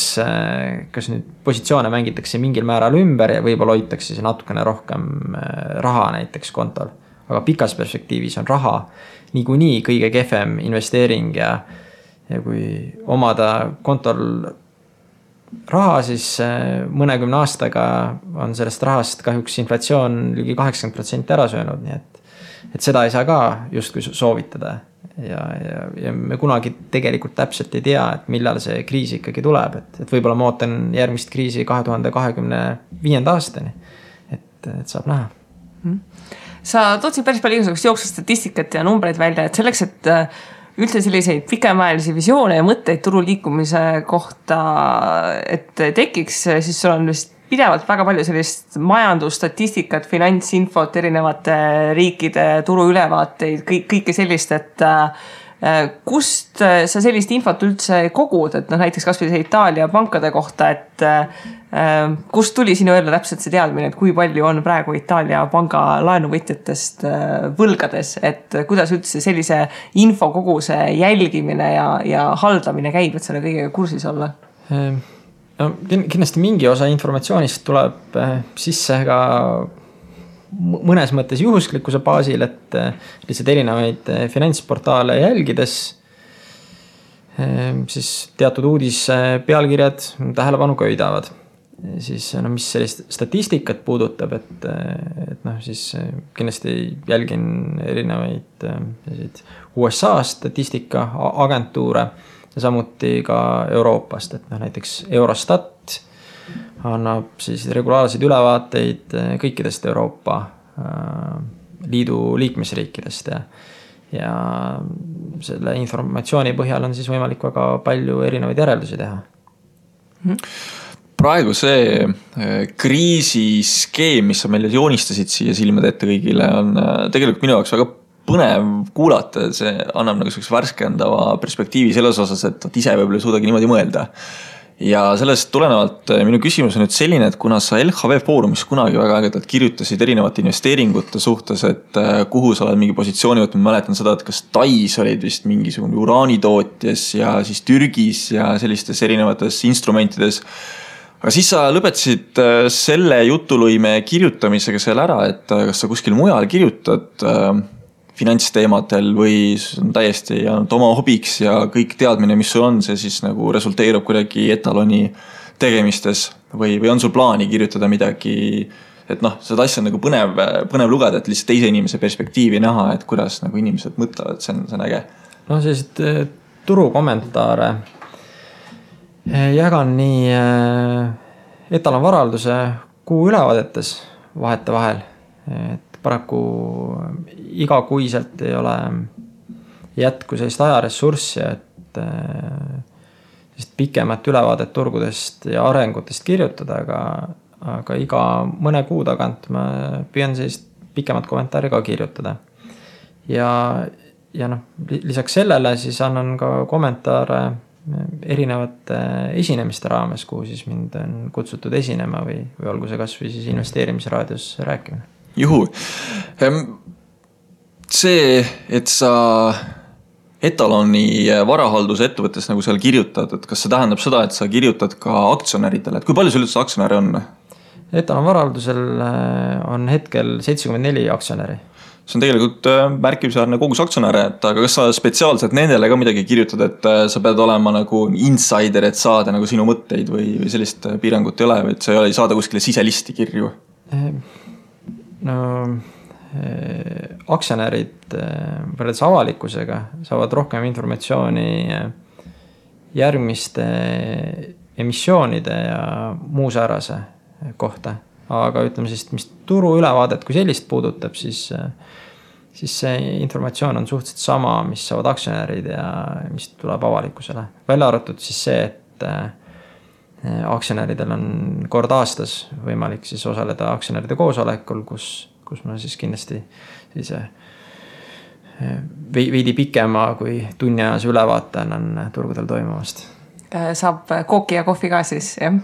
kas nüüd positsioone mängitakse mingil määral ümber ja võib-olla hoitakse siis natukene rohkem äh, raha näiteks kontol. aga pikas perspektiivis on raha niikuinii kõige kehvem investeering ja, ja kui omada kontol raha, siis äh, mõnekümne aastaga on sellest rahast kahjuks inflatsioon ligi kaheksakümmend protsenti ära söönud, nii et, et seda ei saa ka justkui soovitada ja, ja, ja me kunagi tegelikult täpselt ei tea, et millal see kriis ikkagi tuleb, et, et võib-olla ma ootan järgmist kriisi kahe tuhande kahekümne viienda aastani. et, et saab näha. Mm.. sa tood siin päris palju igasugust jooksustatistikat ja numbreid välja, et selleks, et äh, üldse selliseid pikemaajalisi visioone ja mõtteid turu liikumise kohta, et tekiks, siis sul on vist pidevalt väga palju sellist majandusstatistikat, finantsinfot, erinevate riikide turuülevaateid, kõik, kõike sellist, et äh, kust sa sellist infot üldse kogud, et noh, näiteks kasvõi see Itaalia pankade kohta, et äh, kust tuli sinu jälle täpselt see teadmine, et kui palju on praegu Itaalia panga laenuvõtjatest äh, võlgades, et kuidas üldse sellise infokoguse jälgimine ja, ja haldamine käib, et selle kõigega kursis olla? No kindlasti mingi osa informatsioonist tuleb äh, sisse ka mõnes mõttes juhuslikkuse baasil, et äh, lihtsalt erinevaid äh, finantsportaale jälgides. siis teatud uudise pealkirjad tähelepanu köidavad. siis no mis sellist statistikat puudutab, et, et noh, siis kindlasti jälgin erinevaid selliseid USA statistikaagentuure ja samuti ka Euroopast, et noh, näiteks Eurostat annab siis regulaarseid ülevaateid eh, kõikidest Euroopa äh, Liidu liikmesriikidest ja, ja selle informatsiooni põhjal on siis võimalik väga palju erinevaid järeldusi teha mm. -hmm praegu see kriisiskeem, mis sa meile joonistasid siia silmade ette kõigile, on tegelikult minu jaoks väga põnev kuulata, see annab nagu sihukese värskendava perspektiivi selles osas, et vot ise võib-olla ei suudagi niimoodi mõelda ja sellest tulenevalt äh, minu küsimus on nüüd selline, et kuna sa LHV Foorumis kunagi väga ägedalt kirjutasid erinevate investeeringute suhtes, et äh, kuhu sa oled mingi positsiooni võtnud, mäletan seda, et kas Tais olid vist mingisugune uraanitootjas ja siis Türgis ja sellistes erinevates instrumentides. aga siis sa lõpetasid äh, selle jutulõime kirjutamisega seal ära, et kas sa kuskil mujal kirjutad finantsteemadel või täiesti ainult oma hobiks ja kõik teadmine, mis sul on, see siis nagu resulteerub kuidagi etaloni tegemistes või, või on sul plaani kirjutada midagi, et noh, seda asja on nagu põnev, põnev lugeda, et lihtsalt teise inimese perspektiivi näha, et kuidas nagu inimesed mõtlevad, see on, see on äge. noh, selliseid äh, turukommentaare äh, jagan nii äh, etalonvaralduse kuu ülevaadetes vahetevahel, et paraku igakuiselt ei ole, jätku sellist ajaressurssi, et äh, sellist pikemat ülevaadet turgudest ja arengutest kirjutada, aga, aga iga mõne kuu tagant ma püüan sellist pikemat kommentaari ka kirjutada. ja, ja noh, lisaks sellele siis annan ka kommentaare erinevate esinemiste raames, kuhu siis mind on kutsutud esinema või, või olgu see kasvõi siis investeerimisraadios rääkimine juhu. see, et sa etaloni varahaldusettevõttes nagu seal kirjutad, et kas see tähendab seda, et sa kirjutad ka aktsionäridele, et kui palju sul üldse aktsionäre on? etalon varahaldusel äh, on hetkel seitsekümmend neli aktsionäri see on tegelikult äh, märkimisväärne kogus aktsionäre, et aga kas sa spetsiaalselt nendele ka midagi kirjutad, et äh, sa pead olema nagu insider, et saada nagu sinu mõtteid või, või sellist piirangut ei ole et sa ei ole, ei saada kuskile siselisti kirju? No äh, aktsionärid äh, võrreldes avalikkusega saavad rohkem informatsiooni äh, järgmiste emissioonide ja muu säärase kohta. aga ütleme siis, mis turuülevaadet kui sellist puudutab, siis, siis see informatsioon on suhteliselt sama, mis saavad aktsionärid ja mis tuleb avalikkusele. välja arvatud siis see, et aktsionäridel on kord aastas võimalik siis osaleda aktsionäride koosolekul, kus, kus ma siis kindlasti sellise eh, veidi pikema kui tunniajase ülevaate annan turgudel toimuvast. Äh, saab kooki ja kohvi ka siis, jah?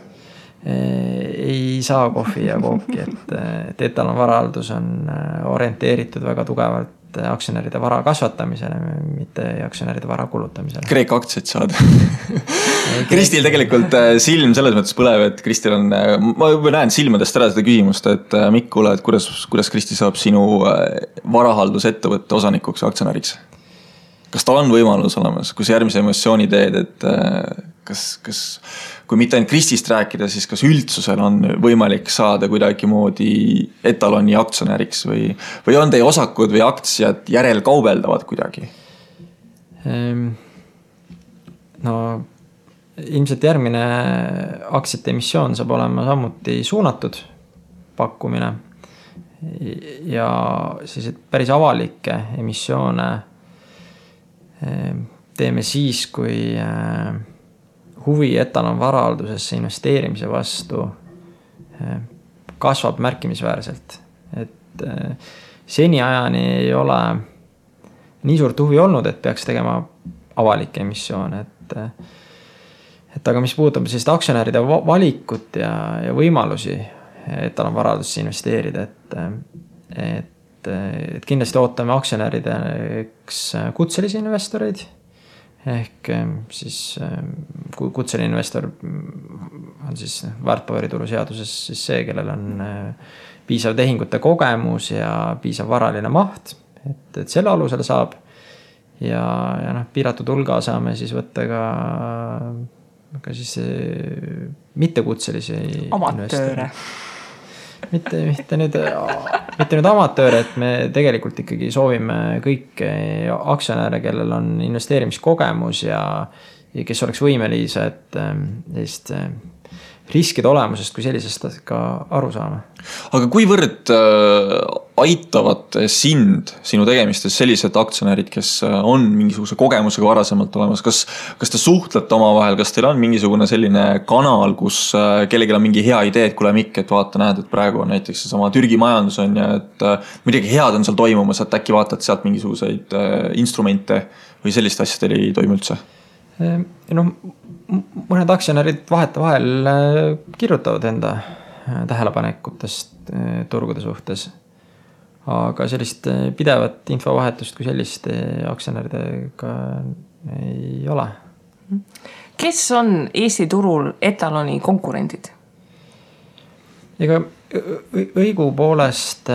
Ei saa kohvi ja kooki, et, et etalon varahaldus on orienteeritud väga tugevalt aktsionäride vara kasvatamisele, mitte aktsionäride vara kulutamisele. Kreeka aktsiaid saada Kristil tegelikult äh, silm selles mõttes põlev, et Kristil on, äh, ma juba näen silmadest ära seda küsimust, et äh, Mikk, kuule, et kuidas, kuidas Kristi saab sinu varahaldusettevõtte osanikuks ja aktsionäriks? Kas tal on võimalus olemas, kui sa järgmise emotsiooni teed, et kas, kas kui mitte ainult Kristist rääkida, siis kas üldsusel on võimalik saada kuidagimoodi etaloni aktsionäriks või, või on teie osakud või aktsiad järelkaubeldavad kuidagi? Ehm, no ilmselt järgmine aktsiate emissioon saab olema samuti suunatud pakkumine. ja selliseid päris avalikke emissioone teeme siis, kui äh, huvi etalon varahaldusesse investeerimise vastu eh, kasvab märkimisväärselt. et eh, seniajani ei ole nii suurt huvi olnud, et peaks tegema avalikke emissioone, et. Et aga mis puudutab sellist aktsionäride valikut ja, ja võimalusi etalon varaldusse investeerida, et, et, et kindlasti ootame aktsionärideks kutselisi investoreid ehk ehm, siis ehm, kui kutseline investor on siis väärtpaberituru seaduses siis see, kellel on eh, piisav tehingute kogemus ja piisav varaline maht, et, et selle alusel saab. ja, ja noh, piiratud hulga saame siis võtta ka, ka siis mittekutselisi. amatööre mitte, mitte nüüd, mitte nüüd amatööre, et me tegelikult ikkagi soovime kõiki aktsionäre, kellel on investeerimiskogemus ja, ja kes oleks võimelised sellist riskide olemusest kui sellisest ka aru saama. aga kuivõrd äh, aitavad sind sinu tegemistes sellised aktsionärid, kes äh, on mingisuguse kogemusega varasemalt olemas, kas, kas te suhtlete omavahel, kas teil on mingisugune selline kanal, kus äh, kellelgi on mingi hea idee, et kuule Mikk, et vaata, näed, et praegu on näiteks seesama Türgi majandus on ju, et midagi head on seal toimumas, et äkki vaatad sealt mingisuguseid instrumente või sellist asja teil ei toimu üldse? noh, mõned aktsionärid vahetevahel äh, kirjutavad enda äh, tähelepanekutest äh, turgude suhtes. aga sellist pidevat infovahetust kui sellist aktsionäridega ei ole. kes on Eesti turul etaloni konkurendid? ega õigupoolest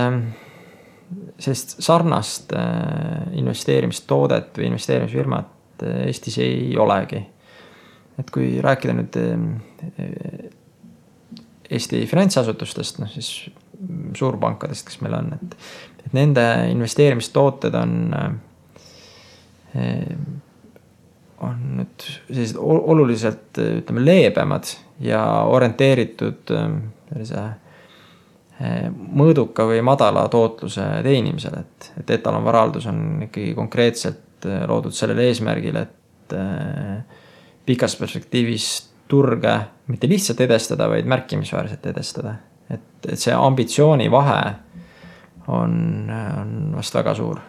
sellist sarnast investeerimistoodet või investeerimisfirmat Eestis ei olegi et kui rääkida nüüd eh, Eesti finantsasutustest, noh siis suurpankadest, kes meil on, et, et nende investeerimistooted on, eh, on nüüd sellised oluliselt ütleme leebemad ja orienteeritud eh, sellise mõõduka või madala tootluse teenimisele, et, et etalonvarahaldus on ikkagi konkreetselt loodud sellel eesmärgil, et pikas perspektiivis turge mitte lihtsalt edestada, vaid märkimisväärselt edestada. et, et see ambitsioonivahe on, on vast väga suur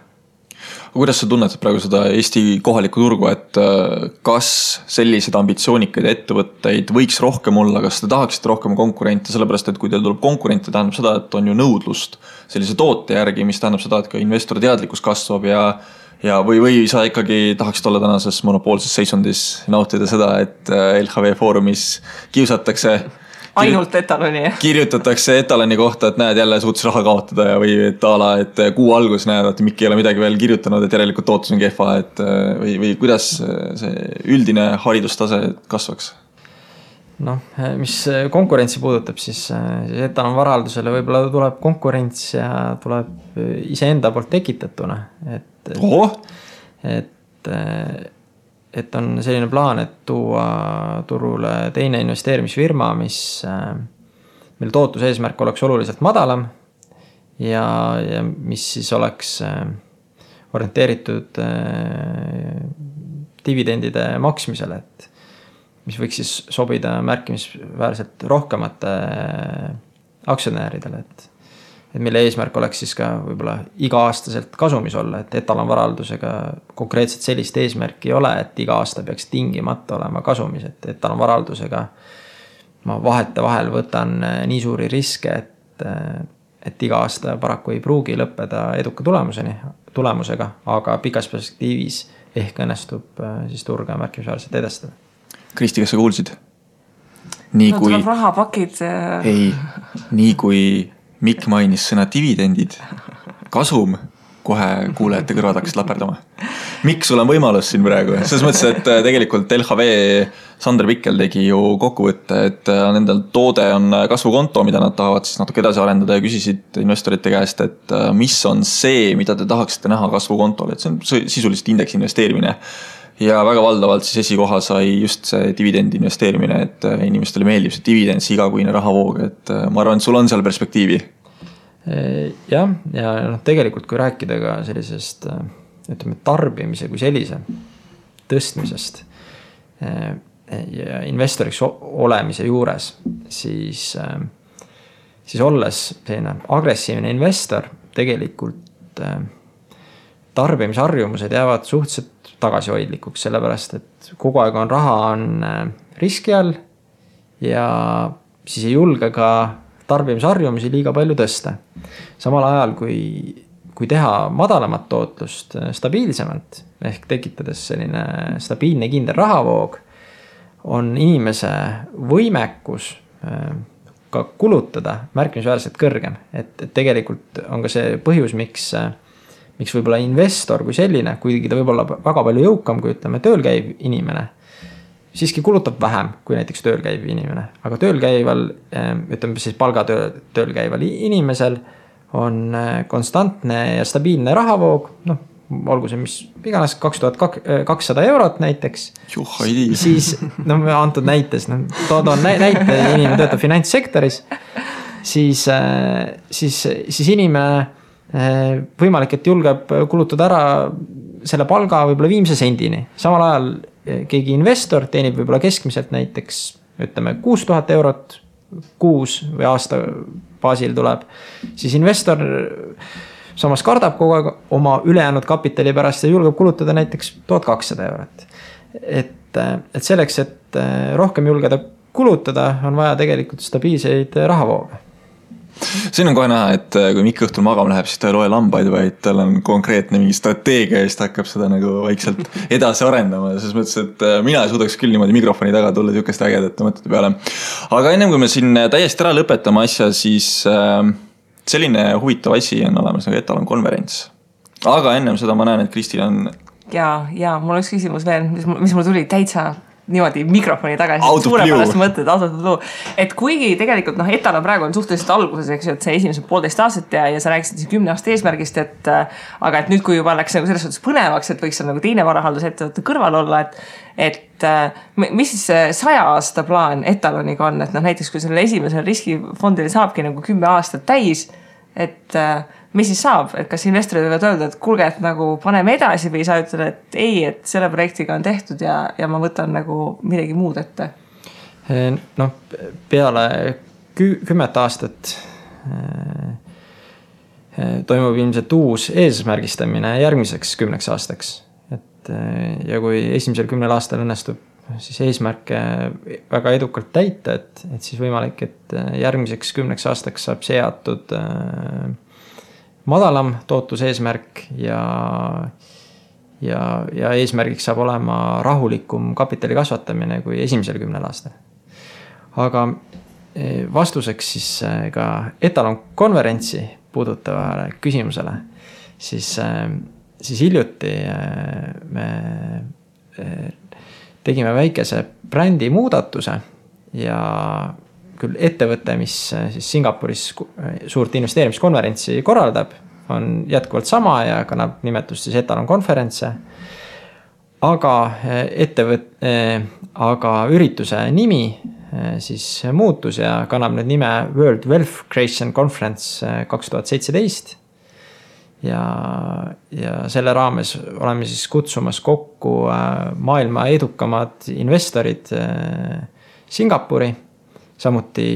aga kuidas sa tunnetad praegu seda Eesti kohalikku turgu, et äh, kas selliseid ambitsioonikaid ettevõtteid võiks rohkem olla, kas te tahaksite rohkem konkurente, sellepärast et kui teil tuleb konkurente, tähendab seda, et on ju nõudlust sellise toote järgi, mis tähendab seda, et ka investori teadlikkus kasvab ja ja, või, või sa ikkagi tahaksid olla tänases monopoolses seisundis, nautida seda, et äh, LHV Foorumis kiusatakse ainult etaloni. kirjutatakse etaloni kohta, et näed, jälle suutis raha kaotada ja, või et a la, et kuu algus näed, et Mikk ei ole midagi veel kirjutanud, et järelikult tootlus on kehva, et äh, või, või kuidas see üldine haridustase kasvaks? noh, mis konkurentsi puudutab, siis, siis etalonvaraldusele võib-olla tuleb konkurents ja tuleb iseenda poolt tekitatuna, et et oh., et, et on selline plaan, et tuua turule teine investeerimisfirma, mis, mille tootluse eesmärk oleks oluliselt madalam ja, ja mis siis oleks orienteeritud dividendide maksmisele, et mis võiks siis sobida märkimisväärselt rohkemate aktsionäridele, et et mille eesmärk oleks siis ka võib-olla iga-aastaselt kasumis olla, et etalonvaraldusega konkreetselt sellist eesmärki ei ole, et iga aasta peaks tingimata olema kasumis, et etalonvaraldusega. ma vahetevahel võtan eh, nii suuri riske, et, eh, et iga aasta paraku ei pruugi lõppeda eduka tulemuseni, tulemusega, aga pikas perspektiivis ehk õnnestub eh, siis turge märkimisväärselt edestada. Kristi, kas sa kuulsid? nii no, kui. rahapakid. ei, nii kui Mikk mainis sõna dividendid, kasum, kohe kuulajate kõrvad hakkasid laperdama. Mikk, sul on võimalus siin praegu, selles mõttes, et äh, tegelikult LHV Sander Pikkel tegi ju kokkuvõtte, et äh, nendel toode on kasvukonto, mida nad tahavad siis natuke edasi arendada ja küsisid investorite käest, et äh, mis on see, mida te tahaksite näha kasvukontol, et see on sisuliselt indeksi investeerimine ja väga valdavalt siis esikoha sai just see dividendi investeerimine, et äh, inimestele meeldib see dividend, see igakuine rahavoog, et äh, ma arvan, et sul on seal perspektiivi. jah, ja noh, tegelikult kui rääkida ka sellisest äh, ütleme, tarbimise kui sellise tõstmisest ja investoriks olemise juures, siis, siis olles selline agressiivne investor, tegelikult tarbimisharjumused jäävad suhteliselt tagasihoidlikuks, sellepärast et kogu aeg on raha on äh, riski all. ja siis ei julge ka tarbimisharjumusi liiga palju tõsta. samal ajal kui, kui teha madalamat tootlust äh, stabiilsemalt ehk tekitades selline stabiilne kindel rahavoog. on inimese võimekus äh, ka kulutada märkimisväärselt kõrgem, et, et tegelikult on ka see põhjus, miks miks võib-olla investor kui selline, kuigi ta võib olla väga palju jõukam kui ütleme, tööl käiv inimene. siiski kulutab vähem kui näiteks tööl käiv inimene, aga tööl käival, ehm, ütleme siis palgatöö, tööl käival inimesel on eh, konstantne ja stabiilne rahavoog, noh olgu see mis iganes, kaks tuhat kakssada eurot näiteks. siis, no antud näites, noh, toon näite, inimene töötab finantssektoris. siis, äh, siis, siis inimene võimalik, et julgeb kulutada ära selle palga võib-olla viimse sendini, samal ajal äh, keegi investor teenib võib-olla keskmiselt näiteks ütleme kuus tuhat eurot kuus või aasta baasil tuleb, siis investor samas kardab kogu aeg oma ülejäänud kapitali pärast ja julgeb kulutada näiteks tuhat kakssada eurot. et, et selleks, et rohkem julgeda kulutada, on vaja tegelikult stabiilseid rahavooge siin on kohe näha, et äh, kui Mikk õhtul magama läheb, siis ta ei loe lambaid, vaid tal on konkreetne mingi strateegia ja siis ta hakkab seda nagu vaikselt edasi arendama. selles mõttes, et äh, mina ei suudaks küll niimoodi mikrofoni taga tulla sihukeste ägedate mõtete peale. aga ennem kui me siin täiesti ära lõpetame asja, siis selline huvitav asi on olemas nagu Etalon konverents. aga ennem seda ma näen, et Kristil on. ja, ja mul üks küsimus veel, mis, mis mul tuli täitsa niimoodi mikrofoni tagasi, suurepärased mõtted, ausalt luu. et kuigi tegelikult noh, Etalon praegu on suhteliselt alguses, eks ju, et see esimesed poolteist aastat ja, ja sa rääkisid siin kümne aasta eesmärgist, et. Äh, aga et nüüd, kui juba läks nagu selles suhtes põnevaks, et võiks seal nagu teine varahaldusettevõte kõrval olla, et. et äh, mis siis see saja aasta plaan Etaloniga on, et noh, näiteks kui sellel esimesel riskifondil saabki nagu kümme aastat täis, et äh, mis siis saab, et kas investorid võivad öelda, et kuulge, et nagu paneme edasi või sa ütled, et ei, et selle projektiga on tehtud ja, ja ma võtan nagu midagi muud ette? noh, peale kü kümmet aastat äh, toimub ilmselt uus eesmärgistamine järgmiseks kümneks aastaks. et äh, ja kui esimesel kümnel aastal õnnestub siis eesmärke väga edukalt täita, et, et siis võimalik, et järgmiseks kümneks aastaks saab seatud äh, madalam tootluseesmärk ja, ja, ja eesmärgiks saab olema rahulikum kapitali kasvatamine kui esimesel kümnel aastal. aga e, vastuseks siis e, ka etalon konverentsi puudutavale küsimusele, siis, siis hiljuti me tegime väikese brändi muudatuse ja küll ettevõte, mis äh, siis Singapuris äh, suurt investeerimiskonverentsi korraldab, on jätkuvalt sama ja kannab nimetust siis Etalon konverentse. aga äh, ettevõt-, aga ürituse nimi siis muutus ja kannab nüüd nime World Wealth Creation Conference kaks tuhat seitseteist. Ja, ja selle raames oleme siis kutsumas kokku maailma edukamad investorid Singapuri samuti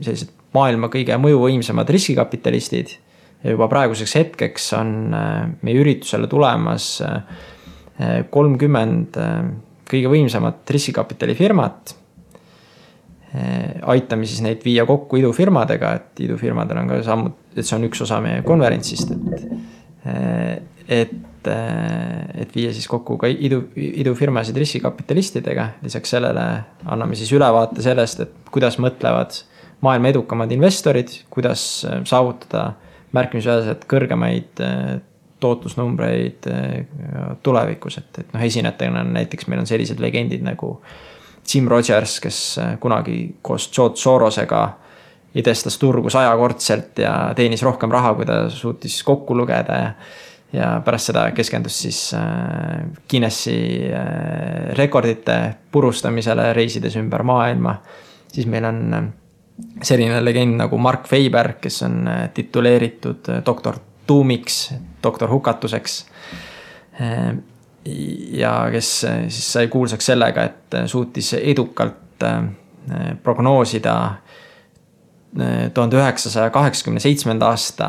sellised maailma kõige mõjuvõimsamad riskikapitalistid. ja juba praeguseks hetkeks on äh, meie üritusele tulemas äh, kolmkümmend äh, kõige võimsamat riskikapitalifirmat. aitame siis neid viia kokku idufirmadega, et idufirmadel on ka sammud, et see on üks osa meie konverentsist, et, et et, et viia siis kokku ka idu, idufirmasid riskikapitalistidega. lisaks sellele anname siis ülevaate sellest, et kuidas mõtlevad maailma edukamad investorid, kuidas saavutada märkimisväärselt kõrgemaid äh, tootlusnumbreid tulevikus, et, et noh, esinejatena on näiteks meil on sellised legendid nagu Jim Rogers, kes kunagi koos George Sorosega idestas turgu sajakordselt ja teenis rohkem raha, kui ta suutis kokku lugeda ja ja pärast seda keskendus siis äh, Guinessi äh, rekordite purustamisele, reisides ümber maailma. siis meil on äh, selline legend nagu Mark Faber, kes on tituleeritud doktor Tuumiks, doktor hukatuseks. ja kes siis sai kuulsaks sellega, et suutis edukalt prognoosida tuhande üheksasaja kaheksakümne seitsmenda aasta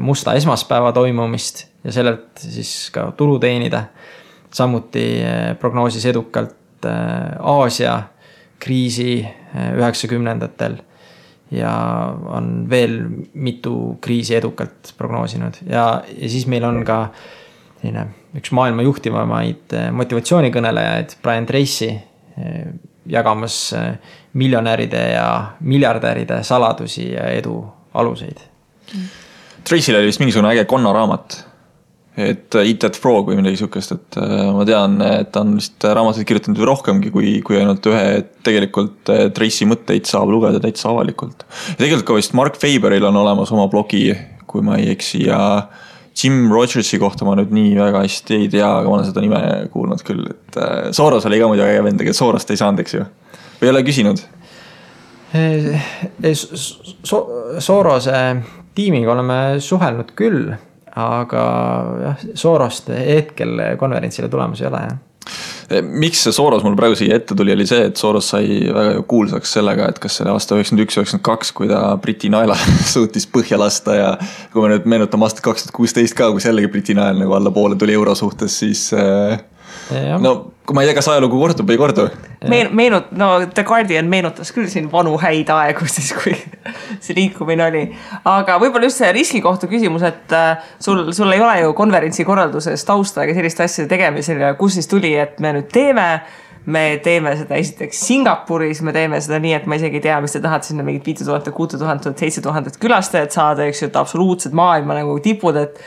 musta esmaspäeva toimumist ja sellelt siis ka tulu teenida. samuti eh, prognoosis edukalt eh, Aasia kriisi üheksakümnendatel ja on veel mitu kriisi edukalt prognoosinud ja, ja siis meil on ka selline üks maailma juhtivamaid motivatsioonikõnelejaid, Brian Tracy, jagamas miljonäride ja miljardäride saladusi ja edu aluseid. Tracy'l oli vist mingisugune äge Konna raamat et äh, Eat That Frog või midagi sihukest, et äh, ma tean, et ta on vist raamatuid kirjutanud rohkemgi kui, kui ainult ühe, et tegelikult äh, Tracy mõtteid saab lugeda täitsa avalikult. ja tegelikult ka vist Mark Faberil on olemas oma blogi, kui ma ei eksi ja, Jim Rogersi kohta ma nüüd nii väga hästi ei tea, aga ma olen seda nime kuulnud küll, et äh, Soros oli ka muidu äge vend, ega Sorost ei saanud, eks ju? või ei ole küsinud? So-, Sorose tiimiga oleme suhelnud küll, aga jah, Sorost hetkel konverentsile tulemas ei ole, jah miks see Soros mul praegu siia ette tuli, oli see, et Soros sai väga ju kuulsaks sellega, et kas see oli aasta üheksakümmend üks, üheksakümmend kaks, kui ta Briti naela suutis põhja lasta ja kui me nüüd meenutame aastat kaks tuhat kuusteist ka, kus jällegi Briti nael nagu allapoole tuli euro suhtes, siis äh, no kui ma ei tea, kas ajalugu kordub või ei kordu. meen-, meenut-, no The Guardian meenutas küll siin vanu häid aegu siis, kui see liikumine oli. aga võib-olla just see riski kohta küsimus, et äh, sul, sul ei ole ju konverentsi korralduses tausta ega selliste asjade tegemisel ja kust siis tuli, et me nüüd teeme me teeme seda esiteks Singapuris, me teeme seda nii, et ma isegi ei tea, mis te tahate sinna mingit viite tuhandet, kuute tuhandet, seitse tuhandet külastajat saada, eks ju, et absoluutsed maailma nagu tipud, et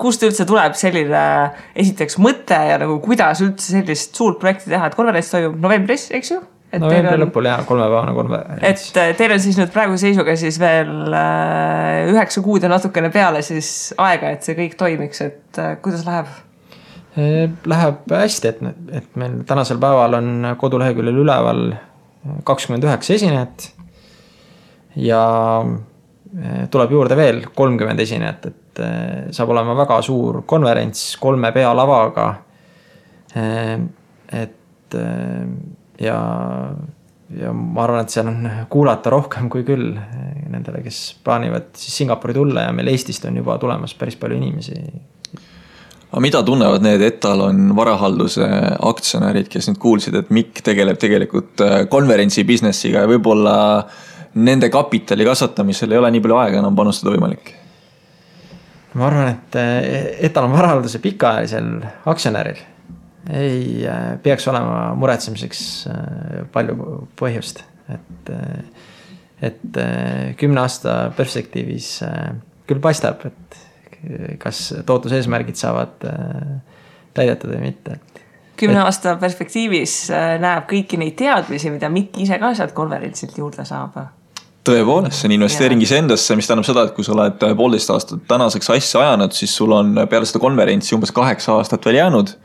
kust üldse tuleb selline esiteks mõte ja nagu kuidas üldse sellist suurt projekti teha, et konverents toimub novembris, eks ju? novembri on... lõpul jah, kolmepäevane konverents. et äh, teil on siis nüüd praeguse seisuga siis veel äh, üheksa kuud ja natukene peale siis aega, et see kõik toimiks, et äh, kuidas läheb? Läheb hästi, et, et meil tänasel päeval on koduleheküljel üleval kakskümmend üheksa esinejat. ja tuleb juurde veel kolmkümmend esinejat, et et eh, saab olema väga suur konverents kolme pealavaga. Eh, et eh, ja, ja ma arvan, et seal on kuulata rohkem kui küll nendele, kes plaanivad siis Singapuri tulla ja meil Eestist on juba tulemas päris palju inimesi aga mida tunnevad need etalon varahalduse aktsionärid, kes nüüd kuulsid, et Mikk tegeleb tegelikult konverentsi business'iga ja võib-olla nende kapitali kasvatamisel ei ole nii palju aega enam panustada võimalik? Ma arvan, et eh, etalonvarahalduse pikaajalisel aktsionäril ei eh, peaks olema muretsemiseks eh, palju põhjust, et, et kümne aasta perspektiivis küll paistab, et kas tootluseesmärgid saavad täidetud või mitte, kümne aasta perspektiivis näeb kõiki neid teadmisi, mida Mikk ise ka sealt konverentsilt juurde saab tõepoolest, see on investeering iseendasse, mis tähendab seda, et kui sa oled poolteist aastat tänaseks asja ajanud, siis sul on peale seda konverentsi umbes kaheksa aastat veel jäänud.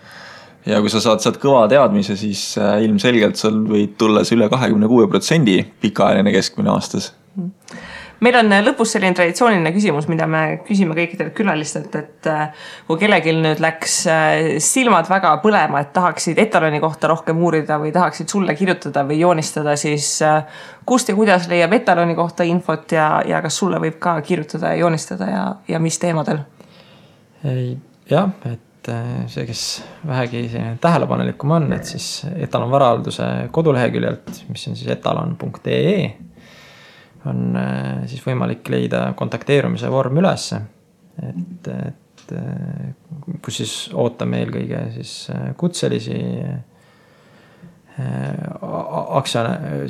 ja kui sa saad sealt kõva teadmise, siis äh, ilmselgelt sul võid tulla see üle kahekümne kuue protsendi pikaajaline keskmine aastas. Mm meil on äh, lõpus selline traditsiooniline küsimus, mida me küsime kõikidelt külalistelt, et äh, kui kellelgi nüüd läks äh, silmad väga põlema, et tahaksid etaloni kohta rohkem uurida või tahaksid sulle kirjutada või joonistada, siis kust ja kuidas leiab etaloni kohta infot ja, ja kas sulle võib ka kirjutada ja joonistada ja, ja mis teemadel? jah, et see, kes vähegi tähelepanelikum on, et siis etalon varahalduse koduleheküljelt, mis on siis etalon.ee on äh, siis võimalik leida kontakteerumise vorm ülesse. et, et äh, kus siis ootame eelkõige siis äh, kutselisi aktsia,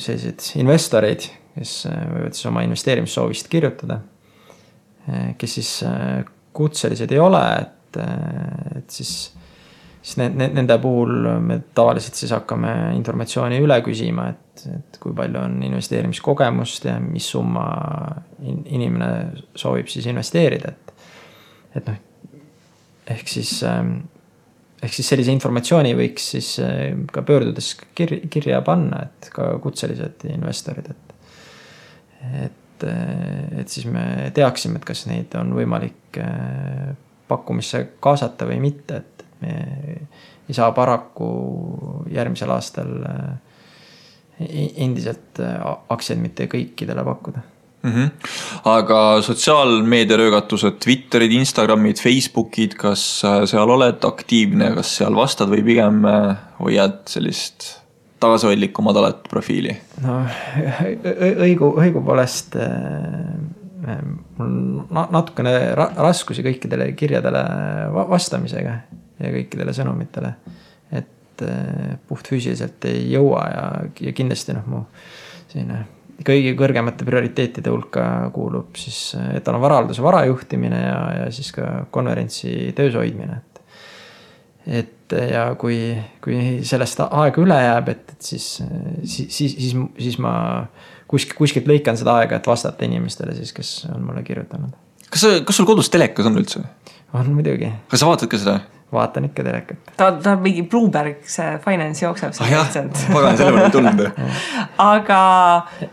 selliseid investoreid, kes võivad siis oma investeerimissoovist kirjutada. kes siis kutselised ei ole, et, et siis siis ne, nende puhul me tavaliselt siis hakkame informatsiooni üle küsima, et, et kui palju on investeerimiskogemust ja mis summa in, inimene soovib siis investeerida, et. et noh, ehk siis, ähm, ehk siis sellise informatsiooni võiks siis äh, ka pöördudes kirja, kirja panna, et ka kutselised investorid, et. et, äh, et siis me teaksime, et kas neid on võimalik äh, pakkumisse kaasata või mitte, et me ei saa paraku järgmisel aastal äh, endiselt äh, aktsiaid mitte kõikidele pakkuda mm. -hmm. aga sotsiaalmeediaröögatused, Twitterid, Instagramid, Facebookid, kas äh, seal oled aktiivne, kas seal vastad või pigem hoiad sellist tagasihoidlikku madalat profiili? no õigu, õigupoolest mul natukene raskusi kõikidele kirjadele vastamisega ja kõikidele sõnumitele. et äh, puhtfüüsiliselt ei jõua ja, ja kindlasti noh, mu selline kõige kõrgemate prioriteetide hulka kuulub siis äh, etalonvarahalduse varajuhtimine ja, ja siis ka konverentsi töös hoidmine, et. et ja kui, kui sellest aega üle jääb, et, et siis, siis, siis, siis, siis ma kuskilt, kuskilt lõikan seda aega, et vastata inimestele siis, kes on mulle kirjutanud. kas, kas sul kodus telekas on üldse? on muidugi, kas sa vaatad ka seda? Vaatan ikka telekat. ta, ta mingi Bloomberg see finance jookseb ah jah, pagan, selle peale ei tulnud aga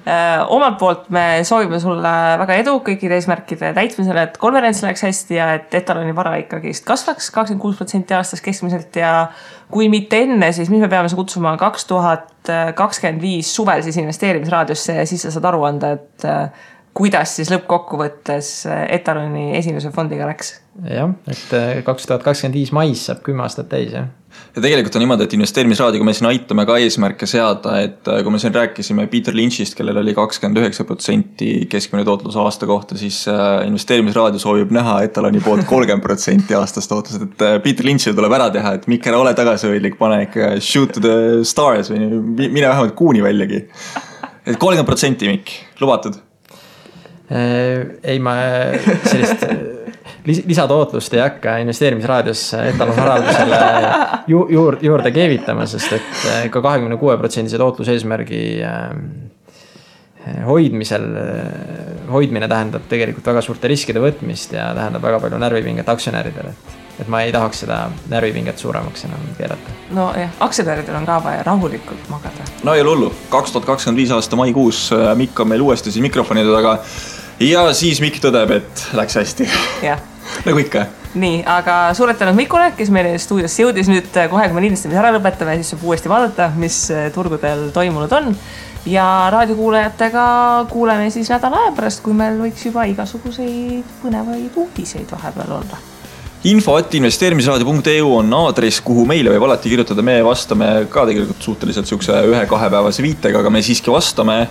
äh, omalt poolt me soovime sulle väga edu kõikide eesmärkide täitmisel, et konverents läheks hästi ja et etaloni vara ikkagist kasvaks kakskümmend kuus protsenti aastas keskmiselt. Ja kui mitte enne, siis mis me peame su kutsuma kaks tuhat kakskümmend viis suvel siis investeerimisraadiosse ja siis sa saad aru anda, et äh, kuidas siis lõppkokkuvõttes etaloni esimese fondiga läks jah, et äh, kaks tuhat kakskümmend viis mais saab kümme aastat täis, jah. ja tegelikult on niimoodi, et investeerimisraadiga me siin aitame ka eesmärke seada, et äh, kui me siin rääkisime Peter Lynch'ist, kellel oli kakskümmend üheksa protsenti keskmine tootlus aasta kohta, siis äh, investeerimisraadio soovib näha etaloni poolt kolmkümmend protsenti aastast tootlused, et Peter Lynch'il tuleb ära teha, et Mikk, ära ole tagasihoidlik, pane ikka shoot to the stars või mine vähemalt kuuni väljagi. et kolmkümmend protsenti, Mikk, lubatud? Ei, ma sellist lis-, lisatootlust ei hakka investeerimisraadios etalonvaraldusele ju-, juurde, juurde keevitama, sest et eh, ka kahekümne kuue protsendise tootluseesmärgi eh, hoidmisel, hoidmine tähendab tegelikult väga suurte riskide võtmist ja tähendab väga palju närvipinget aktsionäridele, et et ma ei tahaks seda närvipinget suuremaks enam keerata. nojah, aktsionäridel on ka vaja rahulikult magada. no ei ole hullu, kaks tuhat kakskümmend viis aasta maikuus Mikk on meil uuesti siin mikrofonide taga ja siis Mikk tõdeb, et läks hästi. nagu ikka. nii, aga suured tänud Mikule, kes meile stuudiosse jõudis nüüd kohe, kui me lindistamise ära lõpetame, siis saab uuesti vaadata, mis turgudel toimunud on. ja raadiokuulajatega kuuleme siis nädala aja pärast, kui meil võiks juba igasuguseid põnevaid uudiseid vahepeal olla info at investeerimisraadio.eu on aadress, kuhu meile võib alati kirjutada, me vastame ka tegelikult suhteliselt sihukese ühe-kahepäevase viitega, aga me siiski vastame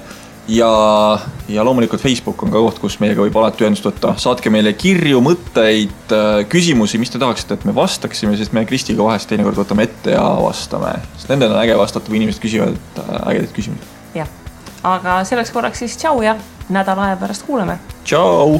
ja, ja loomulikult Facebook on ka koht, kus meiega võib alati ühendust võtta. saatke meile kirju, mõtteid, äh, küsimusi, mis te tahaksite, et me vastaksime, sest me Kristiga vahest teinekord võtame ette ja vastame. sest nendel on äge vastata, kui inimesed küsivad äh, ägedaid küsimusi. jah, aga selleks korraks siis tšau ja nädala aja pärast kuuleme. tšau.